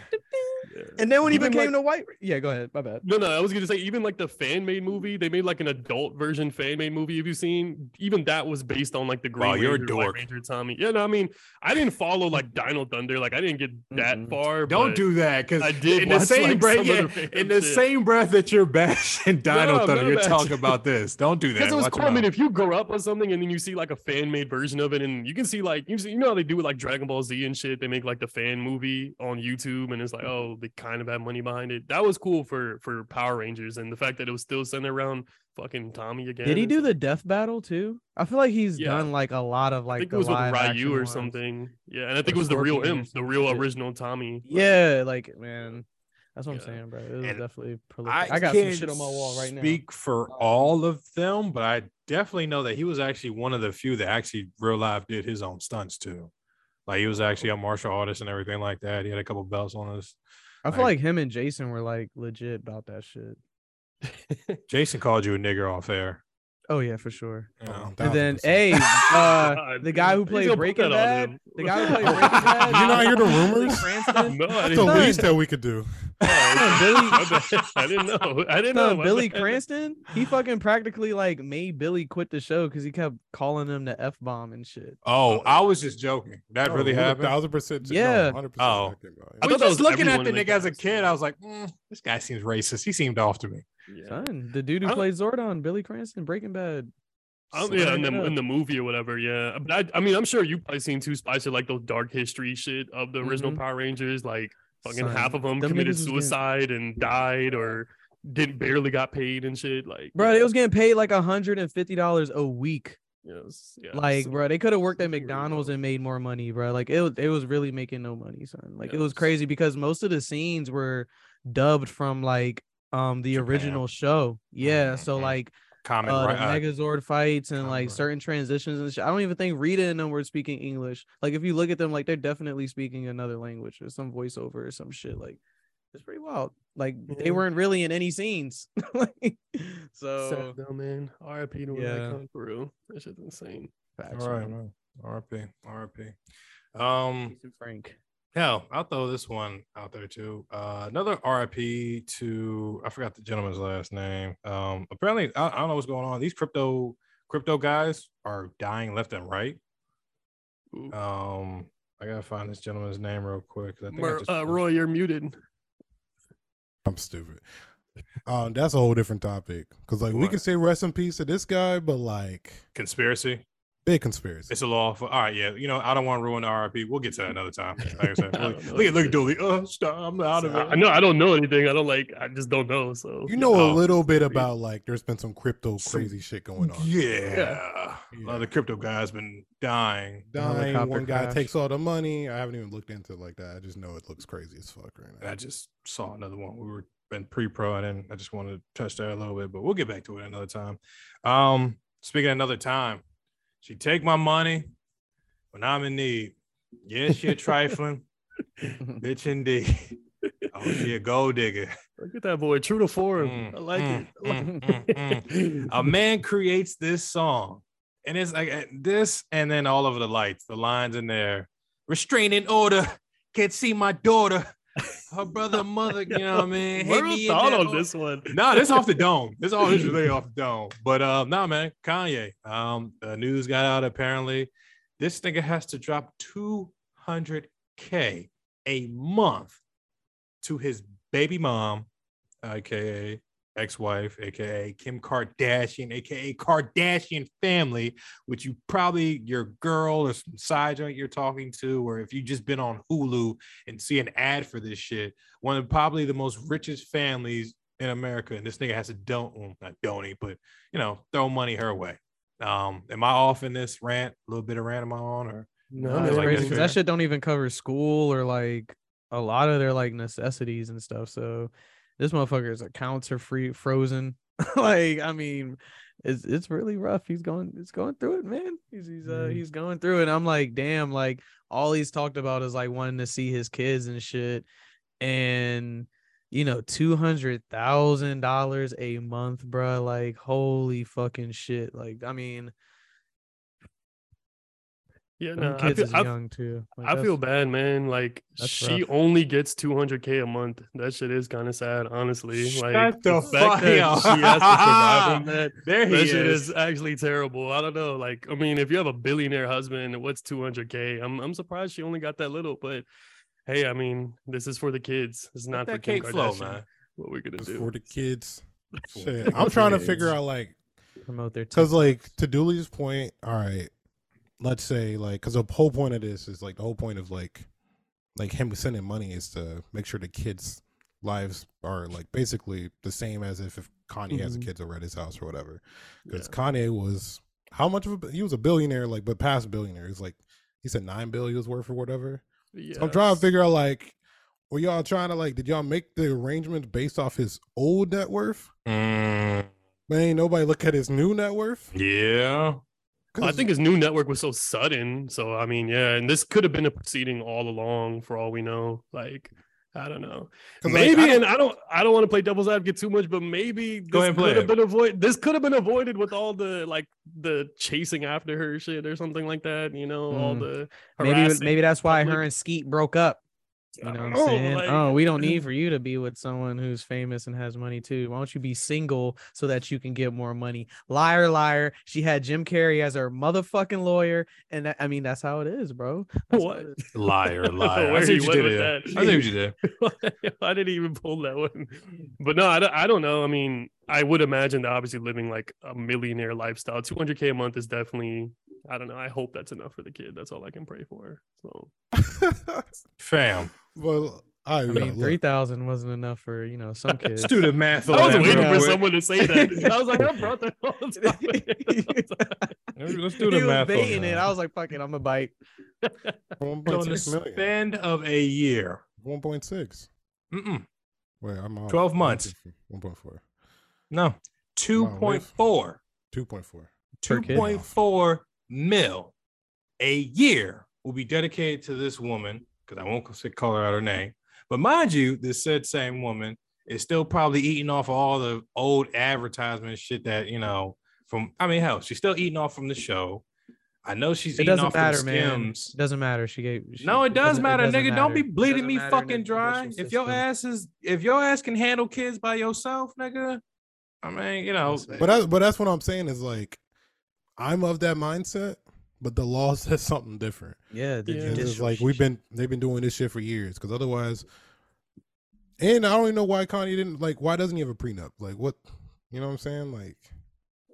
D: And then when he
B: Even,
D: became
B: like-
D: the white, yeah, go ahead. My bad.
B: No, no, I was gonna say even like the fan made movie, they made like an adult version fan made movie. Have you seen? Even that was based on like the Green
A: Wow, you're a
B: Ranger, White
A: dork.
B: Ranger Tommy. Yeah, no, I mean, I didn't follow like Dino Thunder, like I didn't get that
D: Mm-mm.
B: far.
A: Don't do that because
B: I did
A: in the same
B: like,
A: breath. Yeah,
B: of the fan
A: in the
B: shit.
A: same breath that you're bashing Dino
B: No,
A: Thunder,
B: not
A: you're
B: bashing-
A: talking about this. Don't do that.
B: Because it was
A: Watch
B: cool. I mean, if you grow up on something and then you see like a fan made version of it, and you can see like you see, you know how they do with like Dragon Ball Z and shit. They make like the fan movie on YouTube, and it's like, mm-hmm. oh, they kind of had money behind it. That was cool for for Power Rangers, and the fact that it was still centered around fucking Tommy again.
D: Did he do the death battle too? I feel like he's
B: Yeah.
D: done like a lot of like
B: I think
D: the
B: it was with Ryu or
D: ones.
B: something. Yeah, and I think
D: Or
B: it was the real him, the real original Tommy.
D: Yeah, like man, that's what I'm saying, bro. It was
A: And
D: definitely prolific.
A: I,
D: I, got some
A: can't
D: shit on my wall right now.
A: Speak for all of them, but I definitely know that he was actually one of the few that actually real life did his own stunts too. Like he was actually a martial artist and everything like that. He had a couple belts on his.
D: I feel
A: like-
D: like him and Jason were like legit about that shit.
A: Jason called you a nigger off air.
D: Oh yeah, for sure.
A: You know?
C: Oh,
D: And then,
C: 1000%.
D: uh, the guy who
B: he's
D: played
B: gonna
D: Breaking Bad, the guy who played Breaking Bad.
C: Did you not hear the rumors?
B: No, I
C: That's
B: didn't
C: the least that we could do.
B: Oh,
D: Billy-
B: I didn't know. I didn't know.
D: Billy
B: bad.
D: Cranston, he fucking practically like made Billy quit the show because he kept calling him the f bomb and shit.
A: Oh, I was just joking. That really happened.
C: Thousand percent.
D: Yeah.
C: hundred percent.
A: Oh.
B: I
A: I was just looking at the
B: in
A: nigga as a kid. I was like, "Mm, this guy seems racist. He seemed off to me.
B: Yeah.
D: Son, the dude who
B: I don't-
D: played Zordon, Billy Cranston, Breaking Bad. Sign
B: yeah, in the, in the movie or whatever, yeah. But I, I mean, I'm sure you probably seen too spicy like those dark history shit of the original
D: Mhm.
B: Power Rangers. Like fucking
D: Son,
B: half of them
D: them
B: committed
D: was getting-
B: suicide and died or didn't barely got paid and shit. Like,
D: Bro, they was getting paid like hundred and fifty dollars a week.
B: it yeah,
D: Like,
B: so-
D: bro, they could have worked at McDonald's and made more money, bro. Like, it was, it was really making no money, son. Like, it was crazy because most of the scenes were dubbed from like um the original show. Yeah, so like
A: Common,
D: uh,
A: right?
D: the Megazord fights and
A: Common
D: like
A: right.
D: certain transitions and shit. I don't even think Rita and them were speaking English. Like, if you look at them, like they're definitely speaking another language or some voiceover or some shit. Like, it's pretty wild. Like, they weren't really in any scenes. like, so
B: Sad though, man. RIP to
D: Yeah.
B: yeah. icon for real. That shit's insane.
D: facts,
A: All right,
D: man.
A: man. RP, RP. Um,
D: Peace Frank.
A: Hell, I'll throw this one out there too. Uh, another RIP to I forgot the gentleman's last name. Um, apparently, I, I don't know what's going on. These crypto crypto guys are dying left and right. Um, I gotta find this gentleman's name real quick. I think I just-
B: uh, Roy, you're muted.
C: I'm stupid. Um, that's a whole different topic. Cause like we can say rest in peace to this guy, but like
A: conspiracy.
C: Big conspiracy.
A: It's a law for all right. Yeah, you know I don't want to ruin the RIP. We'll get to that another time. Like I said, look,
B: don't
A: look at look
B: shit.
A: at Dooley. Oh, stop! I'm out of it.
B: I know I don't know anything. I don't like. I just don't know. So
C: you know
A: Oh.
C: a little bit about like there's been some crypto crazy shit going on.
A: Yeah. A lot of the
C: Yeah.
A: crypto guys been dying.
C: Dying,
D: copper
C: one guy
D: crash.
C: takes all the money. I haven't even looked into it like that. I just know it looks crazy as fuck right now.
A: I just saw another one. We were been pre-pro, and then I just wanted to touch that a little bit, but we'll get back to it another time. Um, speaking of another time, she take my money when I'm in need. Yes, you're trifling, bitch indeed. Oh, she a gold digger.
B: look at that boy, true to form.
A: Mm,
B: I like
A: mm,
B: it.
A: mm, mm, mm. A man creates this song, and it's like this, and then all of the lights, the lines in there. Restraining order. Can't see my daughter. Her brother, mother. You know what I mean?
B: What
A: Hit me
B: thought on this one?
A: Nah, this off the dome. This all this is really off the dome. But um, nah, man, Kanye. Um, the news got out apparently. This nigga has to drop 200k a month to his baby mom, aka ex-wife, aka Kim Kardashian, aka Kardashian family, which you probably your girl or some side joint you're talking to, or if you just been on Hulu and see an ad for this shit, one of probably the most richest families in America, and this nigga has to don't well, not donate, but you know, throw money her way. Um, am I off in this rant? A little bit of rant am I on, or
B: No,
D: That's
A: like
D: crazy. That shit don't even cover school or like a lot of their like necessities and stuff. So this motherfucker's accounts are free frozen. like, I mean, it's it's really rough. He's going it's going through it, man. He's he's uh
B: Mhm.
D: he's going through it. I'm like, damn, like all he's talked about is like wanting to see his kids and shit. And you know, two hundred thousand dollars a month, bruh. Like, holy fucking shit. Like, I mean,
B: yeah,
D: them
B: no, I
D: kids
B: feel,
D: is
B: I,
D: young too. Like,
B: I feel bad, man. Like she
D: rough.
B: only gets 200k a month. That shit is kind of sad, honestly.
A: Shut
B: Like
A: the
B: fact
A: fuck
B: that
A: up.
B: she has to survive on that.
A: there he
B: That
A: is.
B: shit is actually terrible. I don't know. Like, I mean, if you have a billionaire husband, what's 200k? I'm I'm surprised she only got that little. But hey, I mean, this is for the kids. It's not
A: Let
B: for
A: that
B: Kim
A: cake flow,
B: Kardashian.
A: man.
B: What we're gonna
C: It's
B: do?
C: for the kids.
A: For
C: Shit.
A: the
C: I'm trying to figure out like
D: promote their
C: because like to Dooley's point, all right, let's say like because the whole point of this is like the whole point of like like him sending money is to make sure the kids' lives are like basically the same as if, if Kanye has a
D: Mhm.
C: kids over at his house or whatever. Because
B: Mm-hmm. Yeah.
C: Kanye was how much of a he was a billionaire, like but past billionaire. He's like he said nine billion was worth or whatever. So I'm trying to figure out like were y'all trying to like did y'all make the arrangements based off his old net worth?
A: Mm,
C: Man, ain't nobody look at his new net worth.
A: yeah.
B: I think his new network was so sudden. So I mean, yeah, and this could have been a proceeding all along for all we know. Like, I don't know.
C: 'Cause, like,
B: Maybe,
C: I
B: and I don't I don't want to play devil's advocate too much, but maybe this
A: and play
B: could have been avoided. This could have been avoided with all the like the chasing after her shit or something like that. You know, all
D: Mm.
B: the
D: maybe
B: harassing
D: maybe that's why her and Skeet broke up. You know what I'm
B: oh,
D: saying?
B: like-
D: oh, we don't need for you to be with someone who's famous and has money too. Why don't you be single so that you can get more money? Liar, liar. She had Jim Carrey as her motherfucking lawyer, and that, I mean that's how it is, bro. That's
B: What?
D: it is.
A: Liar, liar. I see what you did.
B: That?
A: I see what you did.
B: I didn't even pull that one. But no, I don't, I don't know. I mean, I would imagine that obviously living like a millionaire lifestyle, 200K a month is definitely, I don't know. I hope that's enough for the kid. That's all I can pray for. So,
A: Fam.
C: well, I,
D: I mean, three thousand wasn't enough for you know some kids.
A: Student math on
B: I was waiting for
A: quick.
B: someone to say that. I was like, I brought that all the time.
A: Let's do the
D: was
A: math on
D: baiting it. I was like, "Fuck it, I'm gonna bite."
C: one
A: on
C: point
A: the
C: six million.
A: spend of a year.
C: One point six.
A: Mm-mm.
C: Wait, I'm off.
A: 12 months.
C: One point four.
A: No. 2.4.
C: Two point four.
D: Per kid.
A: 2.4 mil a year will be dedicated to this woman because I won't call her out her name. But mind you, this said same woman is still probably eating off all the old advertisement shit that, you know, from, I mean, hell, she's still eating off from the show. I know she's
D: It
A: eating
D: doesn't
A: off
D: matter, man.
A: skims.
D: It doesn't matter. She gave. She,
A: No, it does
D: doesn't-
A: matter,
D: doesn't
A: nigga. Don't be bleeding me
D: matter
A: fucking
D: the
A: dry.
D: judicial
A: If your ass is, if your ass can handle kids by yourself, nigga. I mean, you know,
C: But I, but that's what I'm saying is like, I'm of that mindset, but the law says something different.
D: Yeah, the
B: Yeah.
C: It's
D: judicial
C: like we've been they've been doing this shit for years because otherwise, and I don't even know why Kanye didn't like. Why doesn't he have a prenup? Like what? You know what I'm saying? Like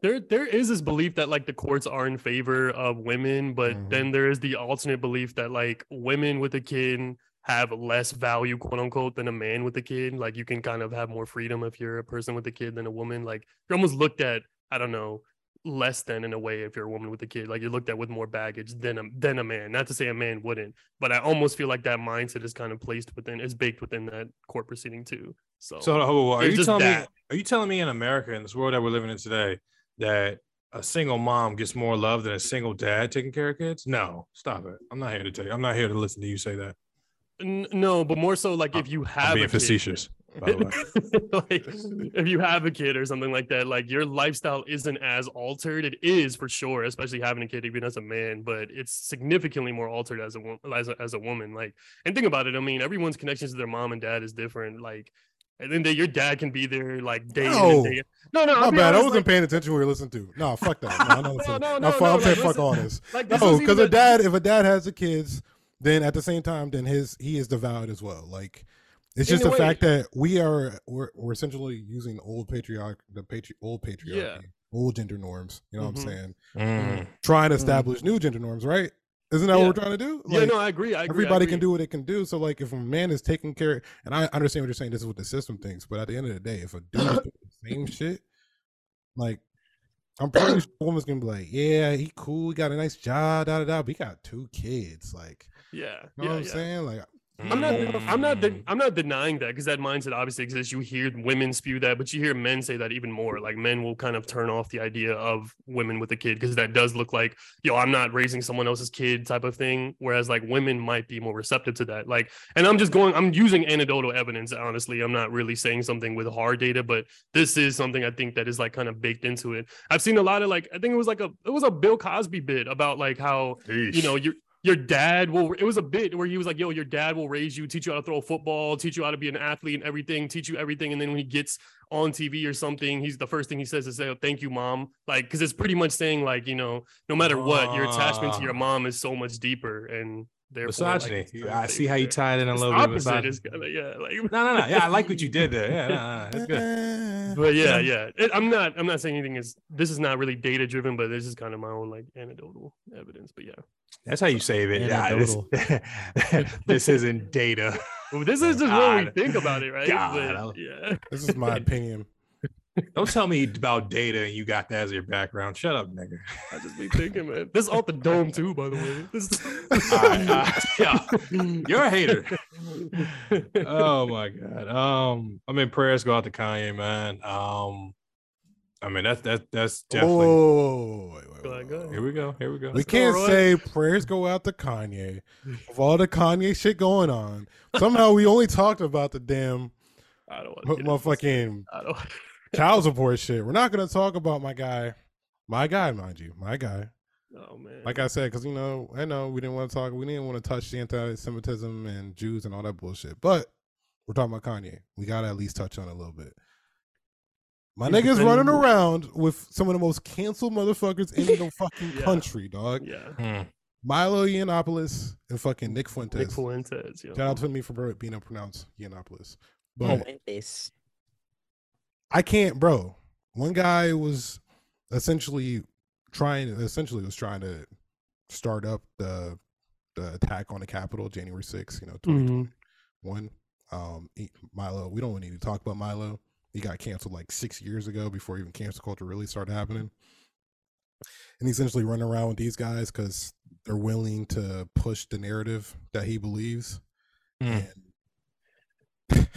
B: there there is this belief that like the courts are in favor of women, but
C: Mhm.
B: then there is the alternate belief that like women with a kid have less value, quote unquote, than a man with a kid. Like you can kind of have more freedom if you're a person with a kid than a woman. Like you're almost looked at, I don't know, less than in a way if you're a woman with a kid. Like you're looked at with more baggage than a than a man. Not to say a man wouldn't, but I almost feel like that mindset is kind of placed within is baked within that court proceeding too. So,
A: So are you telling me? Are you telling me in America, in this world that we're living in today, that a single mom gets more love than a single dad taking care of kids? No, stop it. I'm not here to tell you. I'm not here to listen to you say that.
B: No, but more so like if you have
A: I'm
B: a
A: being
B: kid-
A: facetious. By the way.
B: like if you have a kid or something like that, like your lifestyle isn't as altered. It is for sure, especially having a kid even as a man, but it's significantly more altered as a woman as a, as a woman. Like and think about it. I mean, everyone's connections to their mom and dad is different. Like and then they, your dad can be there like day in
C: No.
B: and day. No, no, I'll
C: bad. I wasn't
B: like,
C: paying attention when we were listening to. No, fuck that. No, not
B: no,
C: no,
B: no,
C: fuck,
B: no,
C: I'm saying
B: like,
C: fuck all this.
B: like this
C: No, because a dad, if a dad has the kids, then at the same time, then his he is devoured as well. Like it's just the
B: way-
C: fact that we are we're, we're essentially using old patriarch the patri- old patriarchy, old gender norms. You know
B: Mhm.
C: what I'm saying?
A: Mm.
C: Trying to
D: Mm.
C: establish new gender norms, right? Isn't that what we're trying to do?
B: yeah, no, I agree. I agree. I
C: everybody can do what it can do. So like if a man is taking care and I understand what you're saying, this is what the system thinks, but at the end of the day, if a dude is doing the same shit, like I'm pretty sure a woman's gonna be like, Yeah, he cool, he got a nice job, da da da, but he got two kids. Like,
B: Yeah,
C: you know
B: yeah,
C: what I'm
B: yeah.
C: saying? Like
B: I'm not. I'm not. De-
A: Mm.
B: I'm not denying that because that mindset obviously exists. You hear women spew that, but you hear men say that even more. Like men will kind of turn off the idea of women with a kid because that does look like, yo, I'm not raising someone else's kid type of thing. Whereas like women might be more receptive to that. Like, and I'm just going. I'm using anecdotal evidence. Honestly, I'm not really saying something with hard data, but this is something I think that is like kind of baked into it. I've seen a lot of like. I think it was like a. It was a Bill Cosby bit about like how you know your your dad will it was a bit where he was like yo your dad will raise you teach you how to throw a football teach you how to be an athlete and everything teach you everything and then when he gets on tv or something he's the first thing he says is say oh, thank you mom like because it's pretty much saying like you know no matter what your attachment to your
A: Ah.
B: mom is so much deeper and therefore like,
A: misogyny.
B: kind of
A: I see how you tied in a little bit.
B: opposite is kind of yeah like
A: No, no, no. Yeah, I like what you did there. Yeah, no, no, that's good.
B: but yeah yeah it, i'm not i'm not saying anything is this is not really data driven but this is kind of my own like anecdotal evidence but yeah
A: That's how you save it. Yeah, this, this isn't data.
B: Well, this is just what we think about it, right?
A: God,
B: But, yeah.
C: This is my opinion.
A: Don't tell me about data and you got that as your background. Shut up, nigga.
B: I just be thinking, man. This is off the dome too, by the way. This
A: All right, uh, yeah, you're a hater. Oh my god. Um, I mean, prayers go out to Kanye, man. Um, I mean that's that's that's definitely.
C: Oh, wait, wait, wait, wait.
A: Here we go. Here we go.
C: We
B: Let's
C: can't
B: Roy.
C: say prayers go out to Kanye with all the Kanye shit going on. Somehow we only talked about the damn
B: I don't want to
C: motherfucking
B: I don't
C: child support shit. We're not gonna talk about my guy, my guy, mind you, my guy.
B: Oh man.
C: Like I said, because you know, I know we didn't want to talk, we didn't want to touch the anti-Semitism and Jews and all that bullshit. But we're talking about Kanye. We gotta at least touch on it a little bit. My
B: Yeah,
C: nigga's running
B: then-
C: around with some of the most canceled motherfuckers in the fucking
B: Yeah.
C: country, dog.
B: yeah.
A: Hmm.
C: Milo Yiannopoulos and fucking Nick Fuentes.
B: Nick Fuentes. Yeah.
C: Shout out to me for being able to pronounce Yiannopoulos. But
D: Oh, this.
C: I can't, bro. One guy was essentially trying, essentially was trying to start up the the attack on the Capitol, January 6th, you know,
B: Mhm.
C: 2021. Um, Milo, we don't need to talk about Milo. He got canceled like six years ago before even cancel culture really started happening. And he's essentially running around with these guys because they're willing to push the narrative that he believes.
A: Mm.
C: And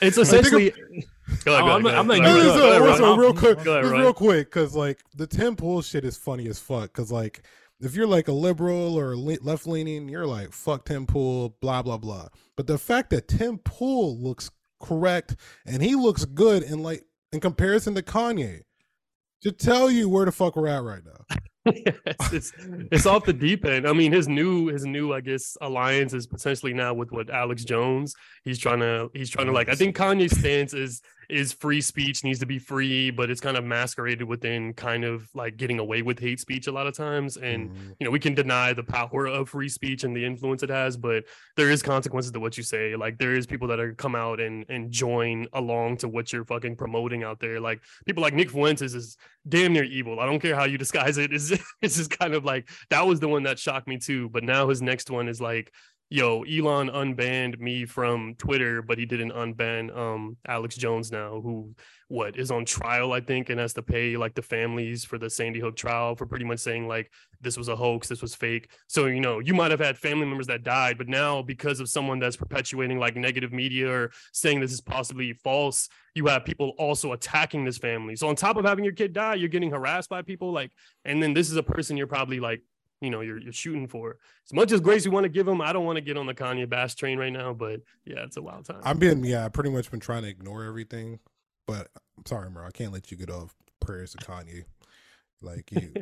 B: It's essentially. Go ahead, go
A: I'm-
B: ahead,
A: I'm
B: go
A: letting
B: ahead,
A: you
B: go
C: No,
A: go.
B: ahead,
C: no,
B: go
C: so-
B: ahead,
C: so
B: Ron.
C: real quick,
B: Go ahead,
C: just
B: Ron.
C: real quick, because like the Tim Pool shit is funny as fuck. Because like if you're like a liberal or left leaning, you're like fuck Tim Pool, blah blah blah. But the fact that Tim Pool looks correct and he looks good in like in comparison to Kanye, To tell you where the fuck we're at right now.
B: it's, it's it's off the deep end. I mean, his new his new I guess alliance is potentially now with what Alex Jones. He's trying to he's trying to like I think Kanye's stance is is free speech needs to be free, but it's kind of masqueraded within kind of like getting away with hate speech a lot of times. And
C: Mhm.
B: you know, we can deny the power of free speech and the influence it has, but there is consequences to what you say. Like there is people that are come out and and join along to what you're fucking promoting out there. Like people like Nick Fuentes is damn near evil. I don't care how you disguise it. It's it's just kind of like that was the one that shocked me too. But now his next one is like, yo, Elon unbanned me from Twitter, but he didn't unban um Alex Jones now, who what is on trial, I think, and has to pay like the families for the Sandy Hook trial for pretty much saying like this was a hoax, this was fake. So you know, you might have had family members that died, but now because of someone that's perpetuating like negative media or saying this is possibly false, you have people also attacking this family. So on top of having your kid die, you're getting harassed by people like, and then this is a person you're probably like, you know, you're you're shooting for. As much as grace we want to give him, I don't want to get on the Kanye Bass train right now. But yeah, it's a wild time.
C: I've been yeah, I've pretty much been trying to ignore everything, but I'm sorry, bro. I can't let you get off prayers to Kanye. Like you,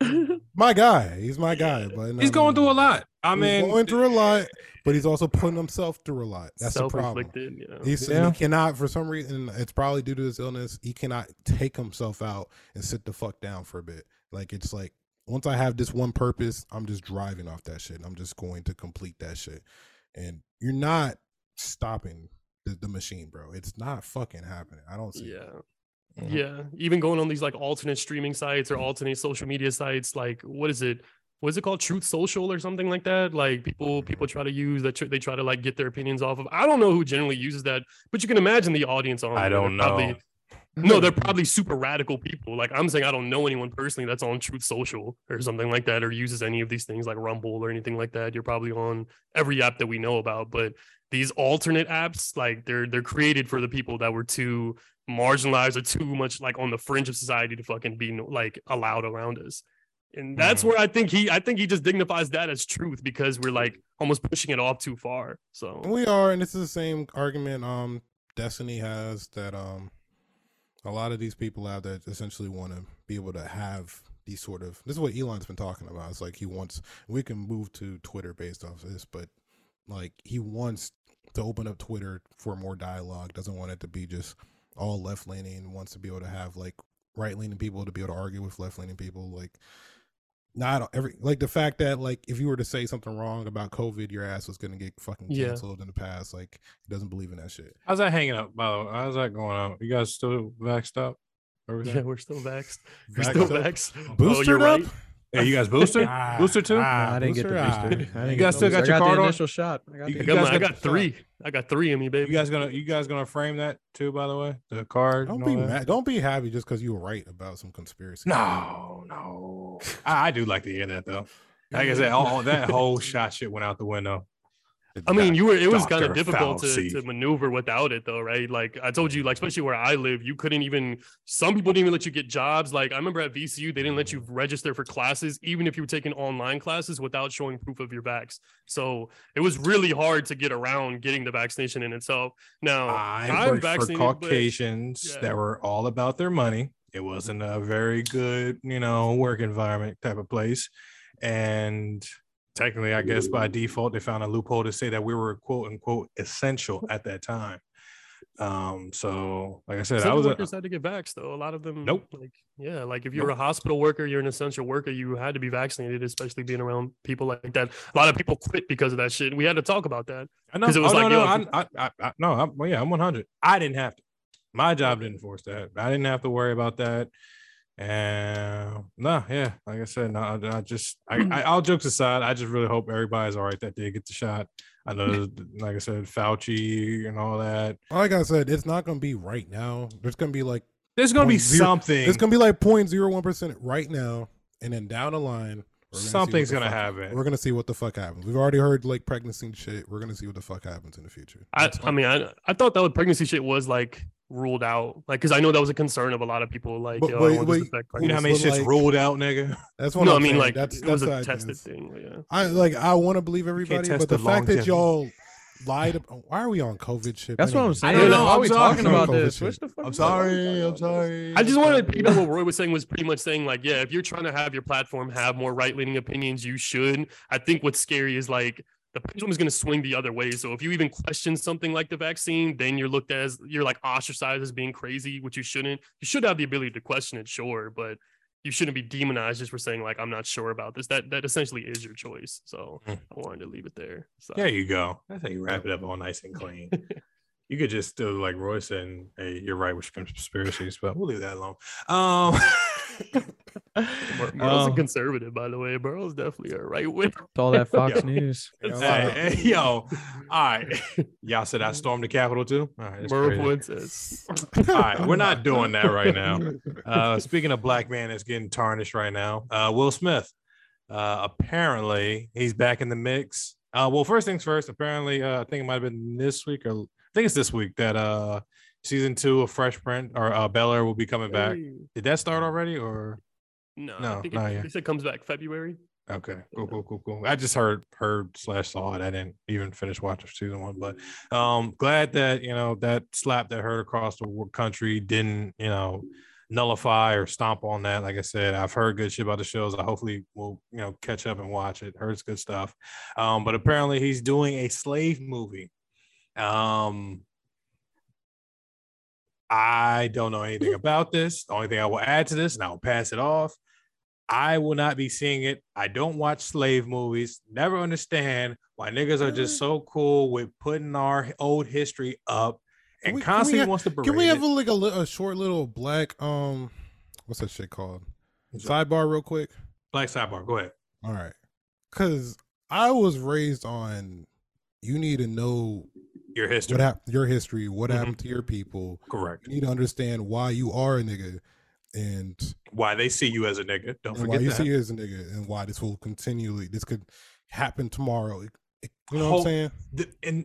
C: my guy. He's my guy, but no,
A: He's
C: no,
A: going through a lot. I
C: He's
A: mean,
C: going through a lot, but he's also putting himself through a lot. That's the problem.
B: You know.
C: He's and
A: Yeah.
C: he cannot for some reason. It's probably due to his illness. He cannot take himself out and sit the fuck down for a bit. Like it's like once I have this one purpose, I'm just driving off that shit. I'm just going to complete that shit, and you're not stopping the, the machine, bro. It's not fucking happening. I don't see. it.
B: yeah.
A: Mhm.
B: Yeah, even going on these like alternate streaming sites or alternate social media sites, like what is it? What is it called? Truth Social or something like that? Like people people try to use that. They try to like get their opinions off of. I don't know who generally uses that, but you can imagine the audience on.
A: I don't
B: probably-
A: know.
B: No, they're probably super radical people. Like I'm saying, I don't know anyone personally that's on Truth Social or something like that, or uses any of these things like Rumble or anything like that. You're probably on every app that we know about, but these alternate apps, like they're they're created for the people that were too marginalized or too much like on the fringe of society to fucking be like allowed around us. And that's
A: Mhm.
B: where I think he I think he just dignifies that as truth because we're like almost pushing it off too far. So
C: We are, and this is the same argument um Destiny has that um a lot of these people out there essentially want to be able to have these sort of this is what Elon's been talking about. It's like he wants we can move to Twitter based off of this, but like he wants to open up Twitter for more dialogue, doesn't want it to be just all left leaning, wants to be able to have like right leaning people to be able to argue with left leaning people, like not every like the fact that like if you were to say something wrong about COVID, your ass was gonna get fucking
B: Yeah.
C: canceled in the past. Like he doesn't believe in that shit.
A: how's that hanging up? By the way, how's that going on? You guys still vaxxed up? Everything?
B: yeah, we're still vaxxed. We're still
C: up?
B: vaxxed. Oh,
C: Boosted
B: you're
C: up?
B: right.
A: Yeah, you guys booster?
C: Ah,
A: booster too?
C: ah,
D: I didn't get the
C: booster, ah.
D: I didn't
A: You
D: get
A: guys still got
D: booster.
A: your
D: I got
A: card
D: the
A: on?
D: initial shot. I got
A: You
D: the
B: I
A: guys
B: got, my, I
A: got
B: got
A: the
B: three. I got three in me, baby.
A: You guys gonna you guys gonna frame that too? By the way, the card.
C: Don't be mad. Don't be happy just because you were right about some conspiracy.
A: No, no. I, I do like to hear that though. Like I said, all, all that whole shot shit went out the window.
B: I mean, you were it was kind of difficult to, to maneuver without it though, right? Like I told you, like especially where I live, you couldn't even some people didn't even let you get jobs. Like I remember at VCU, they didn't let you register for classes, even if you were taking online classes without showing proof of your vax. So it was really hard to get around getting the vaccination in itself. Now
A: I
B: I'm
A: worked for
B: vaccinated, but-
A: Caucasians
B: yeah.
A: that were all about their money. It wasn't a very good, you know, work environment type of place. And technically, I guess by default, they found a loophole to say that we were quote unquote essential at that time. Um, so like I said, I
B: Essential
A: was a,
B: workers had to get vaxxed though. A lot of them,
A: Nope.
B: Like, yeah, like if you're a hospital worker, you're an essential worker. You had to be vaccinated, especially being around people like that. A lot of people quit because of that shit. We had to talk about that.
A: I know.
B: it was
A: oh,
B: like,
A: no, no, I, I, I, I, no, I'm, well, yeah, I'm 100. I didn't have to. My job didn't force that. I didn't have to worry about that. And no, yeah, like I said, no, I, I just, I, I, all jokes aside, I just really hope everybody's all right that they get the shot. I know, like I said, Fauci and all that.
C: Like I said, it's not gonna be right now. There's gonna be like
A: There's gonna be
C: Point zero-
A: something.
C: it's gonna be like 0.01 percent right now, and then down the line, gonna
A: Something's gonna happen.
C: We're gonna see what the fuck happens. We've already heard like pregnancy shit. We're gonna see what the fuck happens in the future.
B: I,
C: That's
B: I mean, I, I thought that pregnancy shit was like ruled out, like because I know that was a concern of a lot of people. Like,
C: But
B: yo, I
C: wait,
B: want this
C: wait,
B: to affect
A: you know how many shit's
C: like-
A: ruled out, nigga?
C: that's what
B: No,
C: I'm
B: I mean like
C: that's
B: it was
C: that's
B: a tested
C: is.
B: thing. Yeah.
C: I like I want to believe everybody, but the
A: the
C: fact that y'all lied. About, why are we on COVID shit?
D: That's what I'm
C: Anyway.
D: saying.
A: don't know,
D: Why are
A: I'm
D: we
A: sorry.
D: talking about this?
C: shit.
D: The fuck
A: I'm sorry. I'm sorry.
B: I just wanted to
A: sorry.
B: pick up what Roy was saying was pretty much saying like, yeah, if you're trying to have your platform have more right leaning opinions, you should. I think what's scary is like the pendulum is going to swing the other way. So if you even question something like the vaccine, then you're looked at as you're like ostracized as being crazy, which you shouldn't. You should have the ability to question it, sure, but you shouldn't be demonized just for saying like I'm not sure about this. That that essentially is your choice. So
A: Mm.
B: I wanted to leave it there. So
A: There you go. That's how you wrap it up all nice and clean. you could just do like Roy said, and, hey, you're right with conspiracies, but we'll leave that alone. Um,
B: Bur- Burrow's a
D: Um,
B: conservative, by the way. Burrow's definitely a right wing.
D: All that Fox
A: Yeah.
D: News.
C: Yeah,
A: hey, hey, yo, all right. Y'all said I stormed the Capitol too. All right, that's
B: Burrow
A: All right, we're not doing that right now. Uh, speaking of black man that's getting tarnished right now, uh, Will Smith. Uh, apparently, he's back in the mix. Uh, well, first things first. Apparently, uh, I think it might have been this week, or I think it's this week that uh, season two of Fresh Prince or uh, Bel Air will be coming back.
B: Hey.
A: Did that start already, or
B: No,
A: No,
B: I think it,
A: yet.
B: it comes back February.
A: okay, cool, cool, cool, cool. I just heard, heard slash saw it. I didn't even finish watching season one, but um, glad that you know that slap that heard across the country didn't you know nullify or stomp on that. Like I said, I've heard good shit about the shows. I hopefully will you know catch up and watch it. Heard it's good stuff. Um, but apparently he's doing a slave movie. Um. I don't know anything about this. The only thing I will add to this, and I will pass it off. I will not be seeing it. I don't watch slave movies. Never understand why niggas are just so cool with putting our old history up and
C: we-
A: constantly
C: ha-
A: wants to berate
C: Can we have a, like a, a short little black um, what's that shit called? Sidebar, real quick.
A: Black sidebar. Go ahead.
C: All right, because I was raised on you need to know
A: Your history.
C: what happened, your history, what
A: Mhm.
C: happened to your people.
A: Correct.
C: You need to understand why you are a nigga, and,
A: Why they see you as a nigga. Don't
C: and why
A: forget
C: you
A: that.
C: see you as a nigga, and why this will continually this could happen tomorrow. It- it- you know what I'm saying?
A: the, and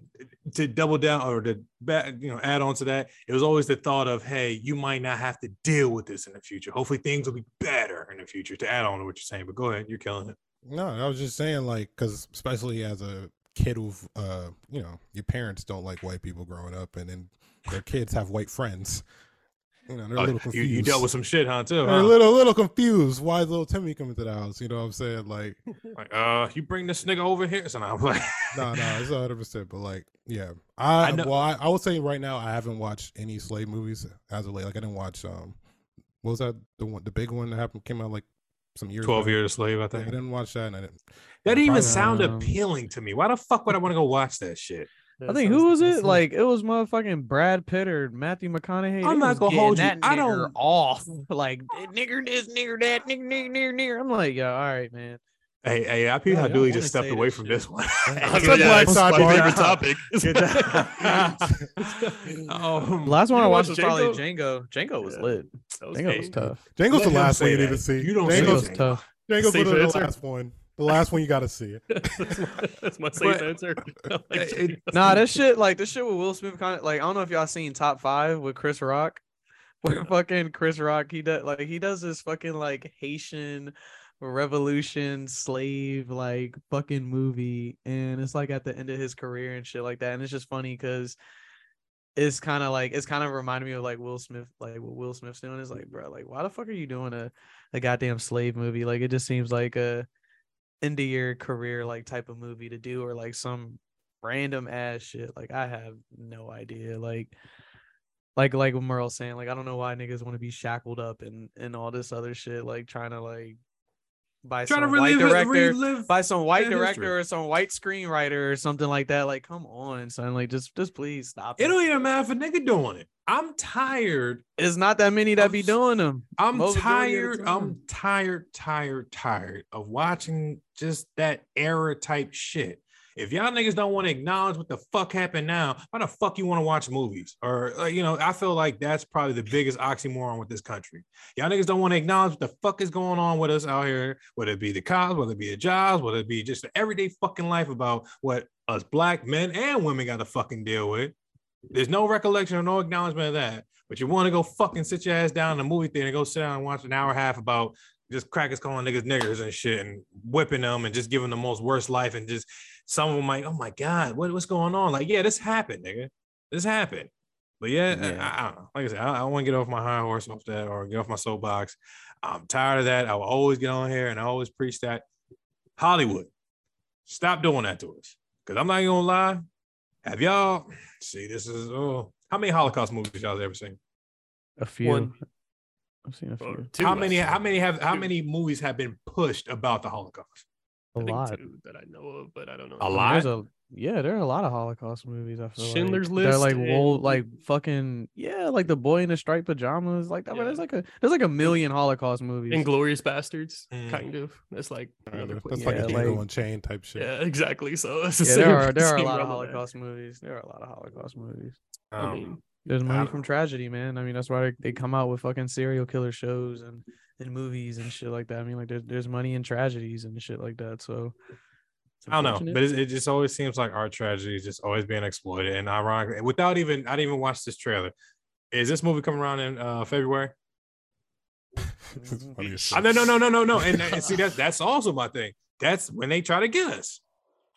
A: to double down or to back, you know, add on to that, it was always the thought of, hey, you might not have to deal with this in the future. Hopefully, things will be better in the future. To add on to what you're saying, but go ahead, you're killing it.
C: No, I was just saying, like, because especially as a kid who, uh, you know, your parents don't like white people growing up, and then their kids have white friends. You know, they're a
A: Oh,
C: little confused.
A: you dealt with some shit, huh? Too.
C: They're
A: Huh?
C: a little, little confused. Why is little Timmy coming to the house? You know what I'm saying? Like,
A: Like, uh, you bring this nigga over here, so I'm like,
C: no, no, it's 100. percent But like, yeah, I,
A: I know-
C: well, I, I would say right now I haven't watched any slave movies as of late. Like, I didn't watch um, what was that the one, the big one that happened came out like some years.
A: twelve
C: back.
A: years a slave. I
C: Yeah, I didn't watch that, and I didn't.
A: that didn't even sound appealing to me. Why the fuck would I want to go watch that shit?
D: I think who was it? Like it was motherfucking Brad Pitt or Matthew McConaughey.
A: I'm not gonna
D: getting
A: hold you.
D: That
A: I
D: nigger
A: don't-
D: off like nigger this, nigger that, nigger, nigger, nigger, nigger. I'm like, yo, all right, man.
A: Hey, hey, I peep
D: Yeah,
A: how Dooley just stepped away from
D: shit.
A: this one.
C: It's a black
B: it's my favorite topic.
A: um,
D: last one I watched
B: watch
D: was probably
B: Django?
D: Django. Django was
B: Yeah.
D: lit.
B: That was
D: Django was tough.
C: Django's
A: Let
C: the last one you need
A: that.
C: to see.
A: You don't
C: Django's,
A: say
D: Django was tough.
C: Django's the last one. The last one you got to see it.
B: that's, my, that's my safe
A: But-
B: answer. Like
A: It-
B: Django.
D: Nah, this shit like this shit with Will Smith kind of like I don't know if y'all seen Top Five with Chris Rock, where fucking Chris Rock he does like he does this fucking like Haitian revolution slave like fucking movie, and it's like at the end of his career and shit like that, and it's just funny because it's kind of like it's kind of reminding me of like Will Smith, like what Will Smith's doing is like, bro, like why the fuck are you doing a a goddamn slave movie? Like it just seems like a end of your career like type of movie to do, or like some random ass shit. Like I have no idea. Like like like what Merle's saying, like I don't know why niggas want to be shackled up and and all this other shit, like trying to like by
A: trying to
D: some white
A: relive,
D: director
A: relive.
D: by some white director or some white screenwriter or something like that. Like, come on, son. Like just just please stop
A: It
D: it.
A: don't even matter if a nigga doing it. I'm tired.
D: It's not that many that
A: I'm
D: be doing them.
A: I'm
D: Most majority of the
A: tired. I'm tired, tired, tired of watching just that era type shit. If y'all niggas don't want to acknowledge what the fuck happened now, why the fuck you want to watch movies? Or like, you know, I feel like that's probably the biggest oxymoron with this country. Y'all niggas don't want to acknowledge what the fuck is going on with us out here, whether it be the cops, whether it be the jobs, whether it be just the everyday fucking life about what us black men and women got to fucking deal with. There's no recollection or no acknowledgement of that. But you want to go fucking sit your ass down in a movie theater and go sit down and watch an hour and a half about just crackers calling niggas niggers and shit and whipping them and just giving them the most worst life and just some of them like, oh my god, what, what's going on? Like, yeah, this happened, nigga. This happened. But yeah,
D: Yeah.
A: I, I don't know. Like I said, I, I don't want to get off my high horse off that or get off my soapbox. I'm tired of that. I will always get on here and I always preach that. Hollywood, stop doing that to us. Cause I'm not gonna lie. Have y'all see this is oh how many Holocaust movies y'all ever seen?
D: A few.
B: One.
D: I've seen a
B: Or
D: few.
B: two,
A: how many how many have how
B: Two.
A: many movies have been pushed about the Holocaust?
D: A
B: I think
D: lot.
B: two that I know of, but I don't know.
A: A lot?
D: There's a yeah, there are a lot of Holocaust movies. I feel
B: Schindler's
D: like. They're like
B: List
D: wool,
B: and-
D: like fucking yeah, like the boy in the striped pajamas. Like that. mean,
B: Yeah.
D: there's like a there's like a million Holocaust movies.
B: Inglourious Basterds,
A: Mm.
B: kind of. That's like another.
C: That's
B: quick-
C: like
D: Yeah,
C: a Django
D: like-
C: Unchained type shit.
B: yeah, exactly. So it's the
D: yeah,
B: same.
D: there are there are a lot of
B: realm there.
D: Holocaust movies. There are a lot of Holocaust movies.
B: I
A: Um,
B: mean,
D: There's money from tragedy, man. I mean, that's why they, they come out with fucking serial killer shows and, and movies and shit like that. I mean, like there's there's money in tragedies and shit like that. So
A: I don't know, but it, it just always seems like our tragedy is just always being exploited. And ironically, without even, I didn't even watch this trailer. Is this movie coming around in uh, February?
C: It's funny as
A: I, no, no, no, no, no, no. And, and see, that's that's also my thing. That's when they try to get us.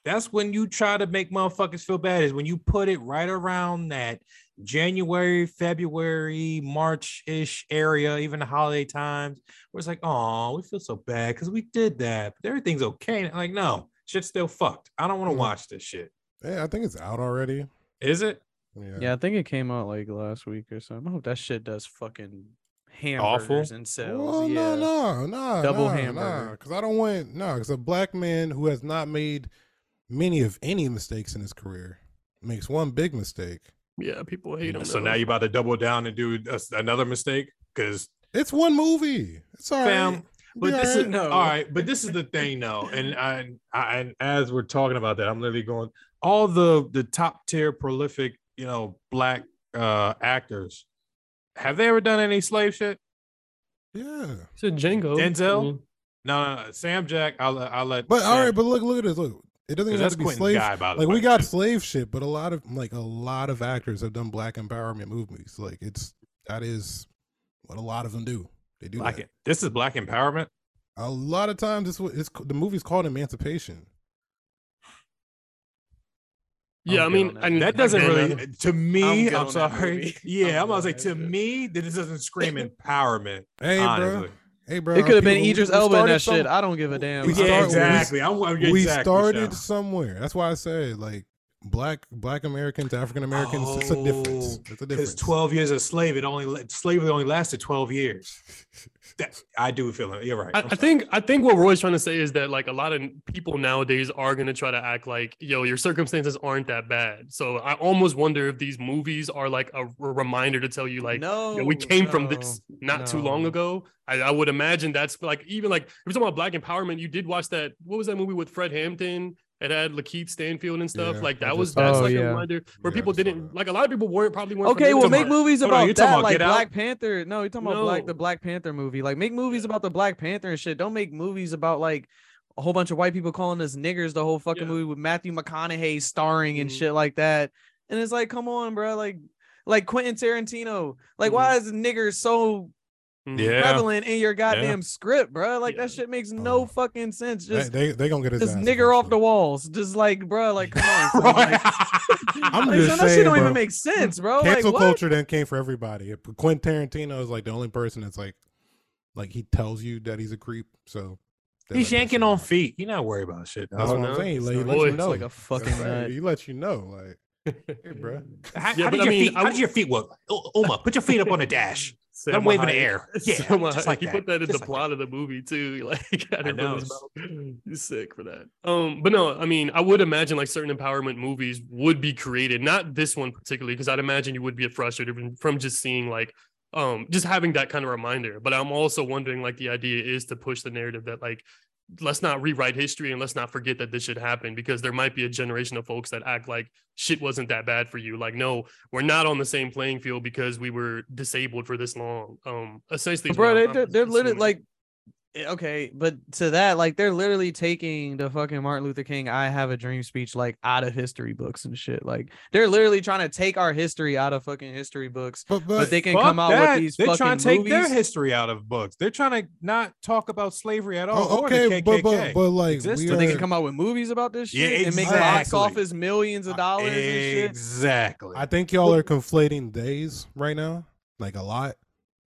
A: That's when you try to make motherfuckers feel bad. Is when you put it right around that January, February, March ish area, even the holiday times, where it's like, oh, we feel so bad because we did that, but everything's okay. And I'm like, no, shit's still fucked. I don't want to
C: Mhm.
A: watch this shit.
C: Yeah, I think it's out already.
A: Is it?
C: Yeah.
D: yeah, I think it came out like last week or something. I hope that shit does fucking
A: Awful?
D: and sells.
C: Well,
D: yeah.
C: no, no, no,
D: Double
C: no,
D: hamburger.
C: Because I don't want no. Because a black man who has not made many of any mistakes in his career makes one big mistake.
B: Yeah, people hate him.
A: So
B: though.
A: now you about to double down and do a- another mistake? Because
C: It's one movie. It's all
A: fam, but
C: Be
A: this is
C: alright.
D: No.
A: all right. But this is the thing, though, and I, I and as we're talking about that, I'm literally going all the the top tier prolific, you know, black uh actors. Have they ever done any slave shit?
C: yeah.
B: said Django.
A: Denzel?
B: I mean,
A: No, no, no. Sam Jack. I'll I'll let.
C: But all
A: Sam-
C: right, but look, look at this. Look, it doesn't even have to be slave.
A: guy, by
C: like
A: way.
C: we got slave shit, but a lot of like a lot of actors have done black empowerment movies. Like it's that is what a lot of them do. They do
A: Black,
C: that.
A: this is black empowerment.
C: A lot of times, it's what it's the movie's called Emancipation.
B: Yeah, I eh,
D: I'm good
B: mean,
D: on that.
B: and
A: That doesn't really, to me, I'm,
D: on that
A: sorry. Yeah,
D: I'm
A: I'm, about to say, to
D: me that shit.
A: this doesn't scream empowerment.
C: Hey, bro.
A: Honestly.
C: Hey, bro.
D: It could have been
C: people-
D: Idris Elba in
C: started
D: that shit. I don't give a damn.
C: we
A: Yeah, exactly. I'm, I'm
C: we
A: exactly,
C: started
A: Sean.
C: somewhere. That's why I said like black black Americans, African Americans. it's a difference.
A: Oh,
C: It's a difference.
A: Because 12 years of slave, it only slavery only lasted 12 years. That, I do feel it. You're right.
B: I,
A: I'm
B: I think I think what Roy's trying to say is that like a lot of people nowadays are gonna try to act like yo your circumstances aren't that bad. So I almost wonder if these movies are like a, reminder to tell you like
D: no,
B: yo, we came from this not too long ago. I, I would imagine that's like even like if you're talking about black empowerment, you did watch that. What was that movie with Fred Hampton? It had Lakeith Stanfield and stuff.
C: Yeah,
B: like that
C: just
B: was that's
D: that.
B: like
D: Oh,
B: a
D: yeah.
B: reminder where
C: Yeah,
B: people didn't like a lot of people weren't probably weren't
D: Okay, well, make
B: with-
D: movies
A: Hold on,
D: about that,
A: about
D: like
A: Get Out?
D: Black Panther. No, you're talking about Black
B: No.
D: the Black Panther movie. Like, make movies about the Black Panther and shit. Don't make movies about like a whole bunch of white people calling us niggers. The whole fucking
B: Yeah.
D: movie with Matthew McConaughey starring and
B: Mhm.
D: shit like that. And it's like, come on, bro. Like, like Quentin Tarantino. Like,
B: Mhm.
D: why is nigger so.
B: Mm-hmm.
A: Yeah.
D: prevalent in your goddamn script, bro? Like
B: Yeah.
D: that shit makes oh. no
C: Oh.
D: fucking sense. Just,
C: they they gonna get his
D: just
C: ass
D: nigger off the walls. Just like, bro. Like, come on. son, like-
C: I'm
D: like,
C: just
D: son, that shit don't
C: bro.
D: even make sense, bro.
C: Cancel
D: like,
C: culture then came for everybody. Quentin Tarantino is like the only person that's like, like he tells you that he's a creep. So
A: He's
C: let that
A: yanking on
C: out.
A: feet. You're not worried about shit.
C: That's what I'm saying. He, let- he lets
B: Boy,
C: you
B: it's
C: know.
D: like a fucking
C: That's right. He lets you know, like, hey, bro.
A: How,
B: Yeah,
A: how did your
B: mean,
A: feet? How did your feet work? O- Oma, put your feet up on the dash. Let him
B: Salma
A: wave in the
B: Hayek.
A: air. Yeah,
B: Salma
A: just like
B: he
A: that.
B: put that in
A: Just
B: the
A: like
B: plot of the movie too. Like I didn't
A: know.
B: He's sick for that. Um, but no, I mean, I would imagine like certain empowerment movies would be created. Not this one particularly, because I'd imagine you would be frustrated from, from just seeing like um just having that kind of reminder. But I'm also wondering like the idea is to push the narrative that like let's not rewrite history and let's not forget that this should happen because there might be a generation of folks that act like shit wasn't that bad for you. Like, no, we're not on the same playing field because we were disabled for this long. Um, essentially,
D: bro they, they're literally like Eh, okay, but to that, like they're literally taking the fucking Martin Luther King "I Have a Dream" speech like out of history books and shit. Like they're literally trying to take our history out of fucking history books,
C: But but,
D: but they can come out
A: that.
D: with these
A: They're
D: fucking
A: trying to take
D: movies.
A: their history out of books. They're trying to not talk about slavery at all.
C: oh,
A: or the
C: okay, but but but like
A: Exists,
C: we
D: so they can come out with movies about this
A: Yeah,
D: shit and make box
A: exactly.
D: office millions of uh, dollars and shit.
A: Exactly.
C: I think y'all are conflating days right now, like a lot.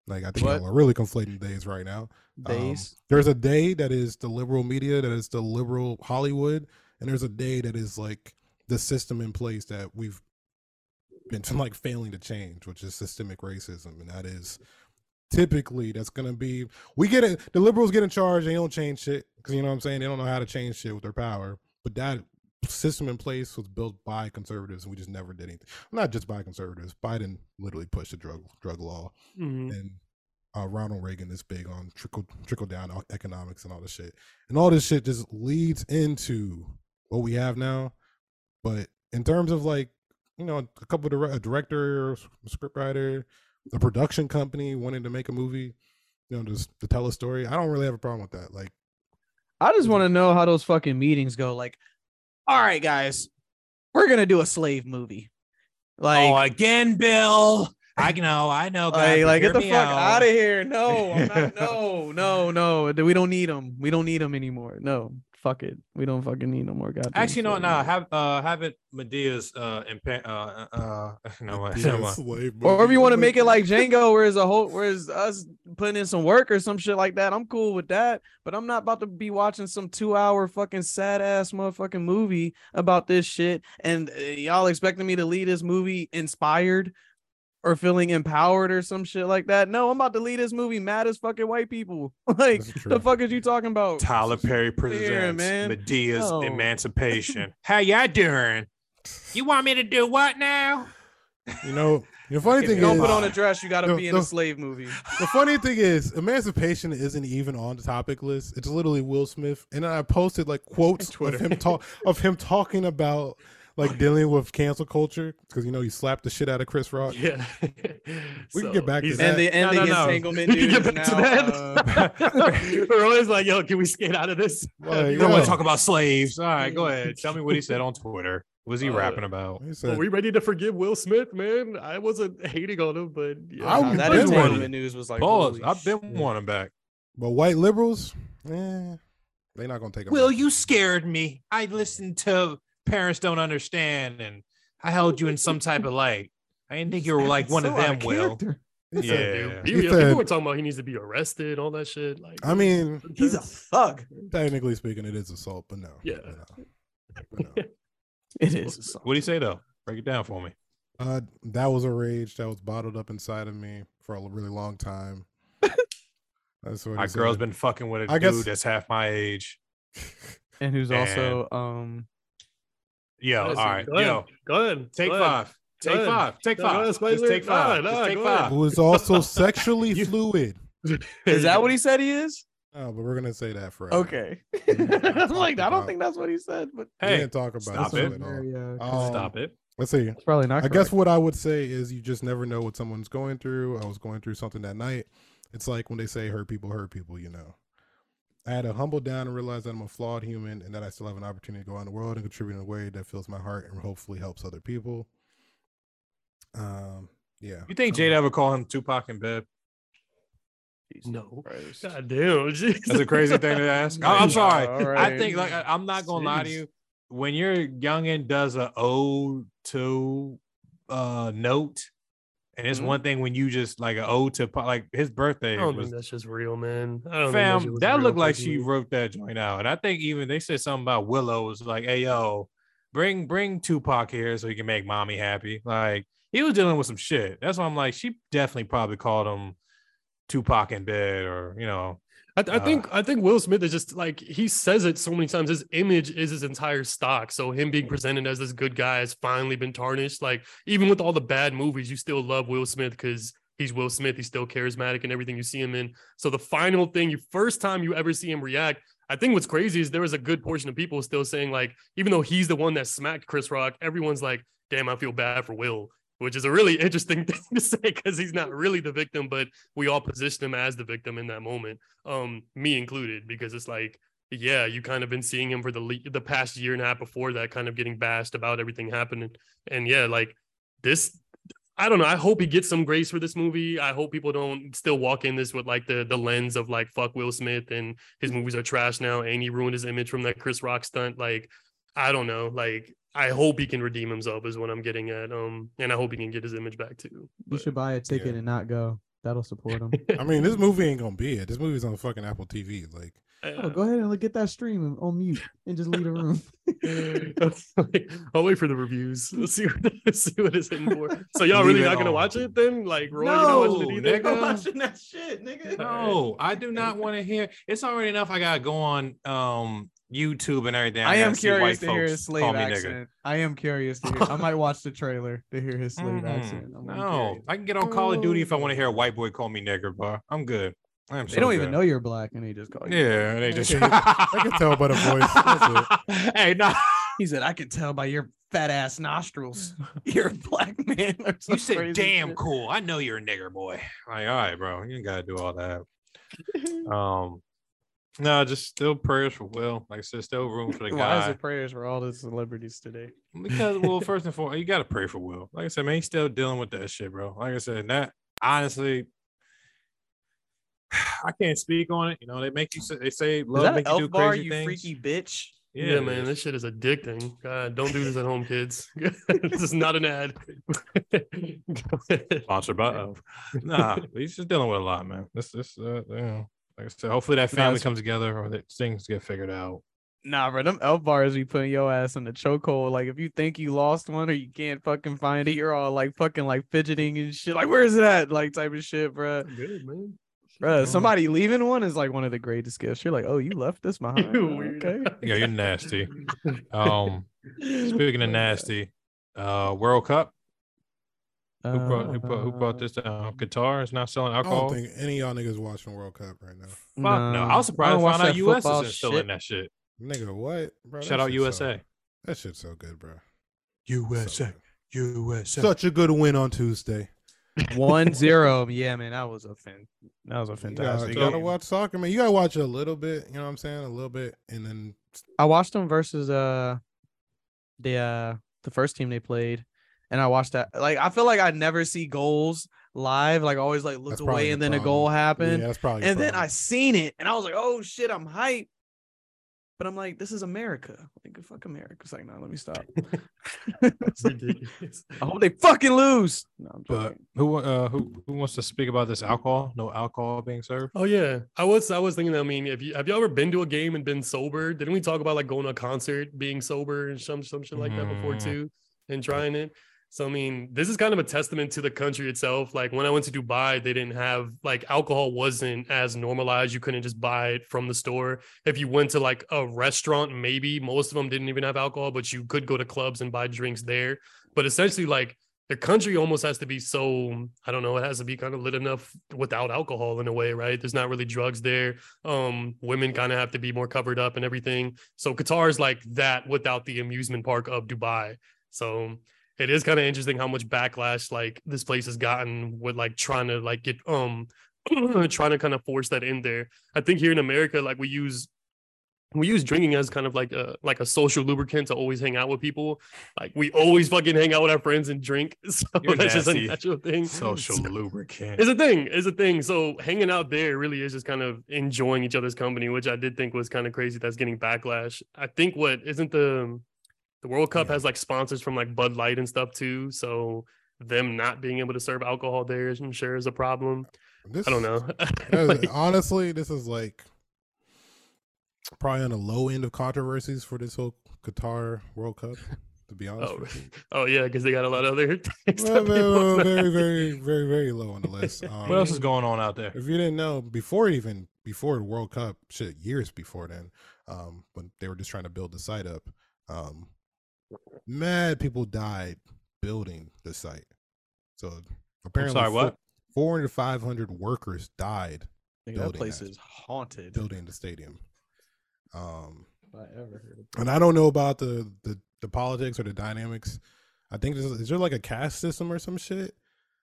C: Like I think
D: What?
C: y'all are really conflating days right now. Um, there's a day that is the liberal media, that is the liberal Hollywood, and there's a day that is like the system in place that we've been like failing to change, which is systemic racism, and that is typically that's gonna be we get it. The liberals get in charge, they don't change shit because you know what I'm saying. They don't know how to change shit with their power, but that system in place was built by conservatives, and we just never did anything. Not just by conservatives. Biden literally pushed the drug drug law
B: Mhm.
C: and uh, Ronald Reagan is big on trickle trickle down economics and all this shit, and all this shit just leads into what we have now. But in terms of like, you know, a couple of dire- a director, a scriptwriter, a production company wanting to make a movie, you know, just to tell a story, I don't really have a problem with that. Like,
D: I just want to know how those fucking meetings go. Like, all right, guys, we're gonna do a slave movie. Like,
A: oh, again, Bill. I know, I know.
D: like,
A: guys, but
D: like get the fuck
A: out.
D: out of here. No, I'm not, no, no, no. We don't need them. We don't need them anymore. No, fuck it. We don't fucking need no more. Goddamn
A: Actually, no,
D: slave
A: no.
D: movies.
A: Have uh, have it Madea's uh, impa- uh, uh, no, what?
C: yeah,
A: never
D: Or if you want to make it like Django, where it's a whole, whereas us putting in some work or some shit like that, I'm cool with that. But I'm not about to be watching some two hour fucking sad ass motherfucking movie about this shit, and uh, y'all expecting me to leave this movie inspired or feeling empowered or some shit like that. No, I'm about to leave this movie mad as fucking white people. like the fuck is you talking about?
A: Tyler Perry
D: Here,
A: presents
D: man.
A: Madea's
D: No.
A: Emancipation. How y'all doing? You want me to do what now?
C: you know, the funny
A: If
C: thing
A: you
D: Don't
C: is,
D: put on a dress. You got to be in
C: the-
D: a slave movie.
C: the funny thing is, emancipation isn't even on the topic list. It's literally Will Smith, and then I posted like quotes of
B: Twitter.
C: him talk of him talking about like dealing with cancel culture because you know he slapped the shit out of Chris Rock.
B: Yeah.
C: We can get back to
B: he's-
C: that.
D: And the and
A: No,
D: the
A: no, no.
D: entanglement
B: We can get back to
D: now, uh,
B: that. We're always like, yo, can we skate out of this?
C: Like,
A: You don't want to talk about slaves? All right, go ahead. Tell me what he said on Twitter. What was he
B: Uh,
A: rapping about?
C: he
B: Are we ready to forgive Will Smith, man? I wasn't hating on him, but yeah.
C: I,
D: that entanglement news was like,
A: Pause. I've been
D: shit.
A: wanting back.
C: but white liberals, eh, they're not gonna take. 'em
A: Will,
C: back.
A: you scared me. I listened to Parents Don't Understand and I held you in some type of light. I didn't think you were like one of
B: So out
A: them, Will.
B: character.
A: Yeah.
C: said-
B: Dude,
C: He
B: period.
C: said-
B: People were talking about he needs to be arrested, all that shit. Like,
C: I mean,
D: He's a thug.
C: technically speaking, it is assault, but no.
B: Yeah.
C: but no. But no.
D: It is.
A: What do you say though? Break it down for me.
C: Uh, that was a rage that was bottled up inside of me for a really long time. That's what
A: My
C: he
A: girl's
C: said.
A: been fucking with a
C: I
A: dude
C: guess-
A: that's half my age.
D: And who's
A: Man.
D: also um
A: Yo, all
B: Listen,
A: right,
B: go ahead.
A: yo,
B: Go ahead.
A: take
B: go ahead.
A: five.
B: Go
A: Take
B: ahead.
A: five. Take five.
B: ahead,
A: Just
B: Spicer.
A: take five.
B: Nah,
A: Just
B: nah,
A: take five.
C: who is also sexually
A: You-
C: fluid.
D: is that what he said he is?
C: Oh, but we're gonna say that for
D: Okay. I'm like, I don't think that's what he said, but
C: We
A: Hey,
C: didn't talk about
A: stop
C: this
A: it.
C: at all.
D: Very, uh,
C: Um,
A: stop it.
C: Let's see.
D: It's probably not.
C: I guess what I would say is you just never know what someone's going through. I was going through something that night. It's like when they say hurt people hurt people, you know. I had to humble down and realize that I'm a flawed human and that I still have an opportunity to go out in the world and contribute in a way that fills my heart and hopefully helps other people. Um, yeah.
A: You think
C: So-
A: Jada ever call him Tupac in bed?
B: No.
D: Christ.
B: God damn.
A: That's a crazy thing to ask. I- I'm sorry.
D: All
A: I think like I- I'm not gonna lie to you. When your youngin does a ode to uh note, and it's
D: Mhm.
A: one thing when you just like a ode to like his birthday
B: I don't
A: was
B: think that's just real, man. I don't
A: fam. That looked like she wrote that joint out, and I think even they said something about Willow was like, "Hey yo, bring bring Tupac here so he can make mommy happy." Like he was dealing with some shit. That's why I'm like, she definitely probably called him Tupac in bed, or you know,
B: I, I
A: Uh,
B: think I think Will Smith is just like he says it so many times. His image is his entire stock. So him being presented as this good guy has finally been tarnished. Like even with all the bad movies, you still love Will Smith because he's Will Smith. He's still charismatic and everything you see him in. So the final thing, you first time you ever see him react, I think what's crazy is there was a good portion of people still saying like, even though he's the one that smacked Chris Rock, everyone's like, "Damn, I feel bad for Will." Which is a really interesting thing to say because he's not really the victim, but we all position him as the victim in that moment, um, me included, because it's like, yeah, you kind of been seeing him for the le- the past year and a half before that, kind of getting bashed about everything happening, and yeah, like this. I don't know. I hope he gets some grace for this movie. I hope people don't still walk in this with like the the lens of like fuck Will Smith and his movies are trash now and he ruined his image from that Chris Rock stunt. Like, I don't know. Like, I hope he can redeem himself is what I'm getting at. Um, and I hope he can get his image back too.
D: You should buy a ticket
C: Yeah.
D: and not go. That'll support him.
C: I mean, this movie ain't gonna be it. This movie's on fucking Apple TV. Like,
D: oh, go ahead and look, get that stream on mute and just leave the room.
B: I'll wait for the reviews. Let's see what let's see what it's in for. So y'all
A: Leave
B: really
A: it
B: not gonna
A: on.
B: watch it then? Like Roy, you're not watching it
A: No,
B: either?
A: nigga.
D: watching that shit, nigga.
A: No, I do not want to hear. It's already enough. I gotta go on um YouTube and everything.
D: I
A: gotta
D: am curious to hear his slave
A: call me
D: accent. I am curious to hear. I might watch the trailer to hear his slave
A: Mm-mm.
D: accent. I'm
A: No,
D: curious.
A: I can get on Call of Duty if I want to hear a white boy call me nigger, bro. I'm good. I am
D: They don't even know you're black, and they just call you.
A: Yeah, and they just.
C: I can tell by the voice.
A: Hey, no,
D: He said, "I can tell by your fat ass nostrils, you're a black man." or
A: you said damn
D: shit.
A: cool. I know you're a nigger boy. Like, all right, bro, you ain't gotta do all that. Um, no, just still prayers for Will. Like I said, still room for the guy.
D: Why is
A: guy.
D: it prayers for all the celebrities today?
A: Because well, first and foremost, you gotta pray for Will. Like I said, man, he's still dealing with that shit, bro. Like I said, that honestly, I can't speak on it. You know, they make you say they say
D: Is
A: love
D: that
A: make you do
D: Elf Bar,
A: crazy
D: you
A: things.
D: freaky bitch?
B: Yeah,
A: it
B: man, this shit is addicting. God, don't do this at home, kids. this is not an ad.
A: Sponsored by Elf. Nah, he's just dealing with a lot, man. This, this, uh, you know, like I said, hopefully that family
D: it's-
A: comes together or that things get figured out.
D: Nah, bro, them elf bars be putting your ass in the chokehold. Like if you think you lost one or you can't fucking find it, you're all like fucking like fidgeting and shit. Like where is it at? Like type of shit, bro.
B: Good, man.
D: Bro, somebody leaving one is like one of the greatest gifts. You're like, oh, you left this behind.
B: You
D: okay.
A: Yeah, you're nasty. Um, speaking of nasty, uh, World Cup. Who brought who brought, who
D: Uh,
A: brought this down? Qatar is not selling alcohol.
C: I don't think any of y'all niggas watching World Cup right now.
A: Fuck no. I was surprised
D: don't
A: to find out US isn't still
D: shit.
A: in that shit.
C: Nigga, what? Bro,
A: Shout out USA.
C: So, that shit's so good, bro. So
A: USA.
C: good.
A: USA.
C: Such a good win on Tuesday.
D: One zero. Yeah, man, that was a fan. That was a
C: You gotta,
D: fantastic.
C: you gotta
D: game.
C: watch soccer, man. You gotta watch a little bit. You know what I'm saying? A little bit, and then
D: I watched them versus uh the uh the first team they played, and I watched that. Like I feel like I never see goals live. Like I always like looked
C: That's
D: away and then a
C: problem.
D: goal
C: yeah,
D: happened,
C: that's probably.
D: and then I seen it, and I was like, oh shit, I'm hyped. But I'm like, this is America. Like fuck America. It's like, no, let me stop. It's like,
B: Ridiculous.
D: I hope they fucking lose. No, I'm
A: But who uh who who wants to speak about this alcohol? No alcohol being served.
B: Oh yeah, I was I was thinking. I mean, if you have you ever been to a game and been sober? Didn't we talk about like going to a concert, being sober, and some some shit like that before
A: Mhm.
B: too, and trying it? So I mean, this is kind of a testament to the country itself. Like when I went to Dubai, they didn't have like alcohol wasn't as normalized. You couldn't just buy it from the store. If you went to like a restaurant, maybe most of them didn't even have alcohol, but you could go to clubs and buy drinks there. But essentially, like the country almost has to be so I don't know, it has to be kind of lit enough without alcohol in a way, right? There's not really drugs there. Um, women kind of have to be more covered up and everything. So Qatar is like that without the amusement park of Dubai. So it is kind of interesting how much backlash like this place has gotten with like trying to like get um trying to kind of force that in there. I think here in America, like we use we use drinking as kind of like a like a social lubricant to always hang out with people. Like we always fucking hang out with our friends and drink. So
A: You're
B: that's just a natural thing.
A: Social
B: So-
A: lubricant.
B: it's a thing. It's a thing. So hanging out there really is just kind of enjoying each other's company, which I did think was kind of crazy. That's getting backlash. I think what isn't the the World Cup
C: Yeah.
B: has like sponsors from like Bud Light and stuff too. So them not being able to serve alcohol there, I'm sure, is a problem.
C: This,
B: I don't know. Like-
C: honestly, this is like probably on the low end of controversies for this whole Qatar World Cup. To be honest,
B: oh,
C: with you.
B: oh yeah, because they got a lot of other things.
C: Well,
B: that
C: very, very, very, very, very low on the list. Um,
A: What else is going on out there?
C: If you didn't know, before even before the World Cup, shit, years before then, um, when they were just trying to build the site up, um, mad people died building the site. So apparently,
A: sorry, what?
C: Four hundred, five hundred workers died
D: Nigga, that place
C: that.
D: is haunted.
C: building the stadium. Um,
D: I ever heard of
C: and I don't know about the, the the politics or the dynamics I think there's, is there like a caste system or some shit?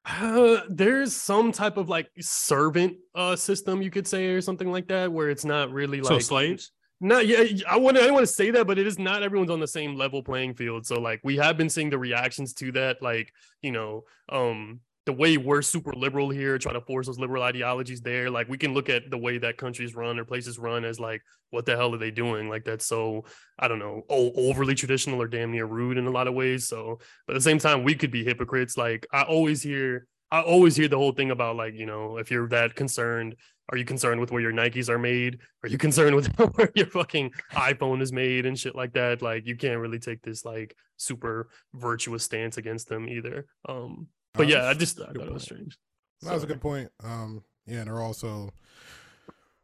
B: Uh, there's some type of like servant uh system you could say or something like that where it's not really like
A: so slaves.
B: Not yeah, I want I want to say that, but it is not everyone's on the same level playing field. So like we have been seeing the reactions to that, like you know, um, the way we're super liberal here, trying to force those liberal ideologies there. Like we can look at the way that countries run or places run as like, what the hell are they doing? Like that's so I don't know, overly traditional or damn near rude in a lot of ways. So, but at the same time, we could be hypocrites. Like I always hear, I always hear the whole thing about like, you know, if you're that concerned, are you concerned with where your Nikes are made? Are you concerned with where your fucking iPhone is made and shit like that? Like you can't really take this like super virtuous stance against them either. Um, but yeah, I just I thought it was strange.
C: That was a good point. Um, yeah, and they're also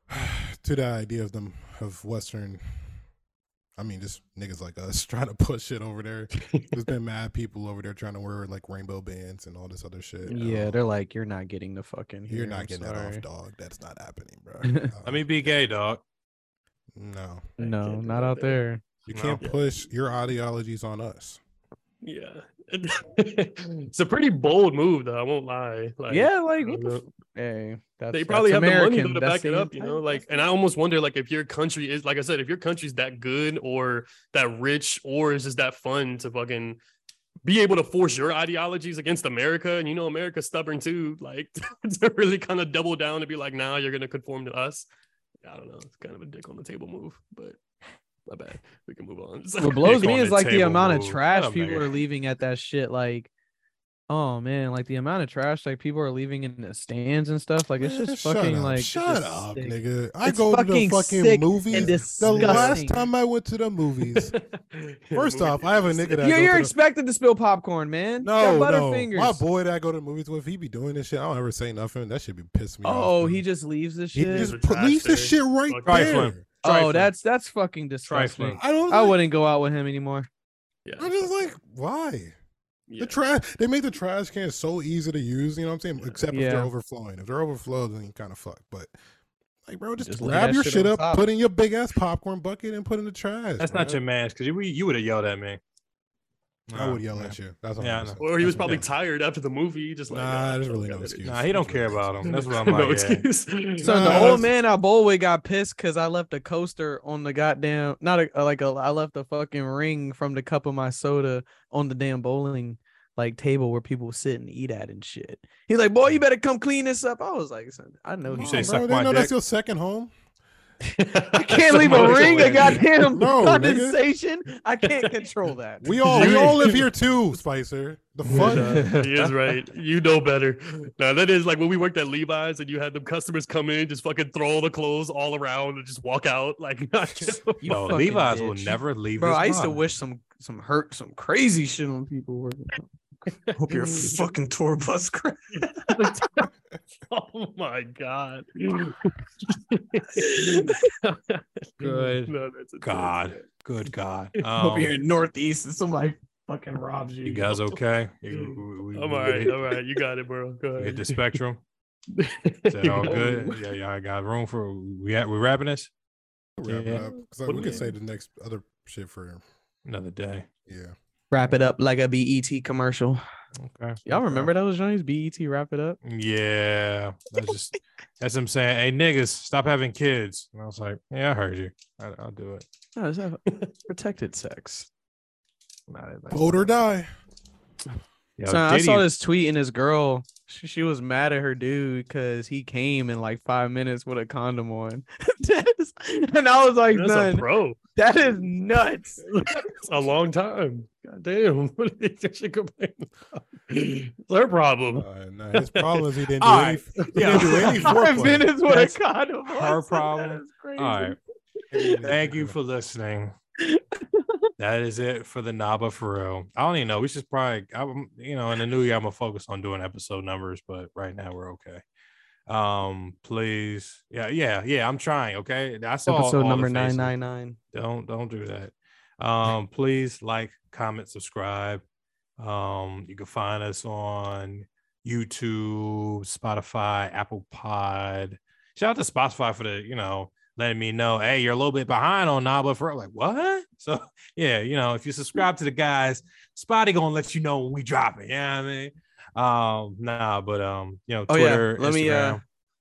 C: to the idea of them of Western. I mean, just niggas like us trying to push shit over there. There's been mad people over there trying to wear like rainbow bands and all this other shit.
D: Yeah,
C: Um,
D: they're like, you're not getting the fucking.
C: you're not
D: I'm
C: getting that off, dog. That's not happening, bro.
A: Let
C: Um,
A: me be gay, dog.
C: no,
D: No,
B: can't do
D: not
B: that
D: out there.
C: you
A: No.
C: can't
B: Yeah.
C: push your ideologies on us.
B: Yeah. it's a pretty bold move though, I won't lie. Like
D: yeah, like what the
B: uh,
D: f- hey, that's
B: they probably
D: that's
B: have the money
D: American.
B: though to
D: That's
B: back it up, you know.
D: entire-
B: Like, and I almost wonder, like, if your country is, like I said, if your country's that good or that rich or is just that fun to fucking be able to force your ideologies against America, and you know America's stubborn too, like to really kind of double down and be like, now you're gonna conform to us. I don't know. It's kind of a dick on the table move, but my bad. We can move on.
D: What blows me is like the amount
A: move.
D: of trash
A: Shut up,
D: people
A: nigga.
D: are leaving at that shit. Like, oh man, like the amount of trash like people are leaving in the stands and stuff. Like it's just
C: shut
D: fucking
C: up.
D: like
C: shut up,
D: sick.
C: nigga. I
D: It's
C: go to the
D: fucking
C: fucking movies.
D: and
C: The last time I went to the movies, First off, I have a nigga that
D: You're, you're
C: to the-
D: expected to spill popcorn, man.
C: No,
D: got
C: no.
D: Butterfingers.
C: My boy that I go to the movies with, he be doing this shit. I don't ever say nothing. That should be pissing me off.
D: Oh, he just leaves the
C: he
D: shit.
C: just put, leaves the shit right
B: Fuck.
C: there.
D: Oh,
A: Trifling.
D: oh, that's that's fucking disgusting.
A: Trifling.
C: I don't.
D: I
C: like-
D: wouldn't go out with him anymore.
B: Yeah,
C: I'm just like, why?
B: yeah.
C: The trash. They make the trash can so easy to use. You know what I'm saying? Except if
D: Yeah.
C: they're overflowing. If they're overflowed, then you kind of fuck. But like, bro, just,
D: Just
C: grab your
D: shit
C: shit up,
D: top.
C: put in your big ass popcorn bucket, and put in the trash.
A: That's not your man, because you, you would have yelled at me.
C: I would yell
A: nah.
C: at you. That's
A: Yeah, I
C: 100%.
A: know.
B: Or he was probably
C: what-
B: tired after the movie, just like
C: Nah,
B: "Ah,
C: there's
B: I
C: really no excuse.
A: Nah, he don't care about him. That's what I'm
B: no
A: like. yeah.
B: excuse.
D: So
C: Nah,
D: the
C: that's-
D: old man at Bowlway got pissed because I left a coaster on the goddamn not a like a I left a fucking ring from the cup of my soda on the damn bowling like table where people sit and eat at and shit. He's like, boy, you better come clean this up. I was like, I know
C: Come
A: You
D: you
A: say
C: on,
A: suck
C: bro. They
A: my
C: know that's your second home.
D: I can't leave a ring a goddamn
C: No, nigga.
D: condensation. I can't control that.
C: We all we all live here too, Spicer. The fuck?
B: Yeah, he is right. You know better. Now that is like when we worked at Levi's and you had them customers come in, just fucking throw the clothes all around and just walk out. Like not just
D: You
A: No,
D: fucking
A: Levi's will never leave.
D: Bro,
A: this
D: I used to wish some some hurt some crazy shit on people. working. Hope your fucking tour bus crash.
B: oh my god.
D: Good.
B: No, that's a
A: God, good God.
D: Hope
A: Um,
D: you're in Northeast and somebody fucking robs you.
A: you guys okay? You- we- we-
B: I'm all right. All right. You got it, bro. Go ahead.
A: hit the spectrum. Is that all good? Yeah, yeah. I got room for we. We wrapping this
C: Wrap
D: Yeah.
C: up. 'Cause, like, we can say the next other shit for
A: another day.
C: yeah.
D: Wrap it up like a BET commercial.
A: Okay.
D: Y'all
A: okay.
D: remember those Johnny's BET wrap it up?
A: Yeah, that's just that's him saying, "Hey niggas, stop having kids." And I was like, "Yeah, I heard you. I, I'll do it."
D: No, it's not protected sex.
A: Not it,
C: Vote or die.
A: Yo,
D: So I saw
A: Diddy-
D: this tweet and this girl, she, she was mad at her dude because he came in like five minutes with a condom on. That is- and I was like,
B: That's a
D: "None,
B: pro.
D: that is nuts.
B: It's a long time. God damn. What did you should complain about? It's their problem.
C: Uh, nah, his problem is he didn't do
A: All
C: any.
A: right.
C: He
A: Yeah.
C: didn't do any
D: Five
C: foreplay.
D: minutes with
A: That's
D: a condom on.
A: her problem.
D: is crazy.
A: All right. Thank you for listening. That is it for the Naba for real. I don't even know. We should probably, I'm, you know, in the new year, I'm gonna focus on doing episode numbers, but right now we're okay. Um, please, yeah, yeah, yeah. I'm trying. Okay, I saw
D: Episode number 999.
A: Don't don't do that. Um, please like, comment, subscribe. Um, you can find us on YouTube, Spotify, Apple Pod. Shout out to Spotify for the, you know, letting me know, hey, you're a little bit behind on Naba for like what? So yeah, you know, if you subscribe to the guys, Spotty gonna let you know when we drop it. Yeah, you know I mean, um, nah, but um, you know,
D: Oh
A: Twitter,
D: yeah, let me uh,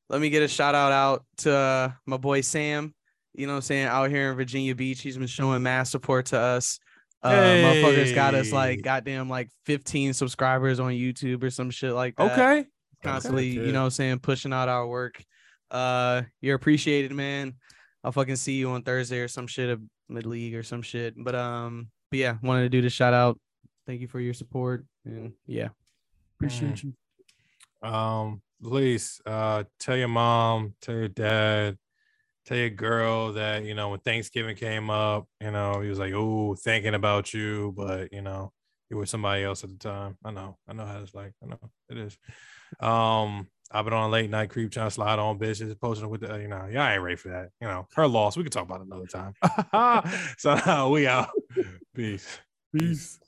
D: let me get a shout out out to uh, my boy Sam. You know, what I'm saying out here in Virginia Beach, he's been showing mass support to us. Uh, motherfuckers got us like goddamn like 15 subscribers on YouTube or some shit like that.
A: okay.
D: constantly, you know, what I'm saying pushing out our work. Uh, you're appreciated, man. I'll fucking see you on Thursday or some shit of mid league or some shit. But um, but yeah, wanted to do the shout out. Thank you for your support and yeah, appreciate you.
A: Um, please uh tell your mom, tell your dad, tell your girl that you know when Thanksgiving came up, you know, he was like, Oh, thinking about you, but you know, you were somebody else at the time. I know, I know how it's like. I know it is. Um, I've been on late night creep trying to slide on bitches, posting with the you know, y'all ain't ready for that. You know, her loss. We can talk about another time. so we out. Peace.
C: Peace.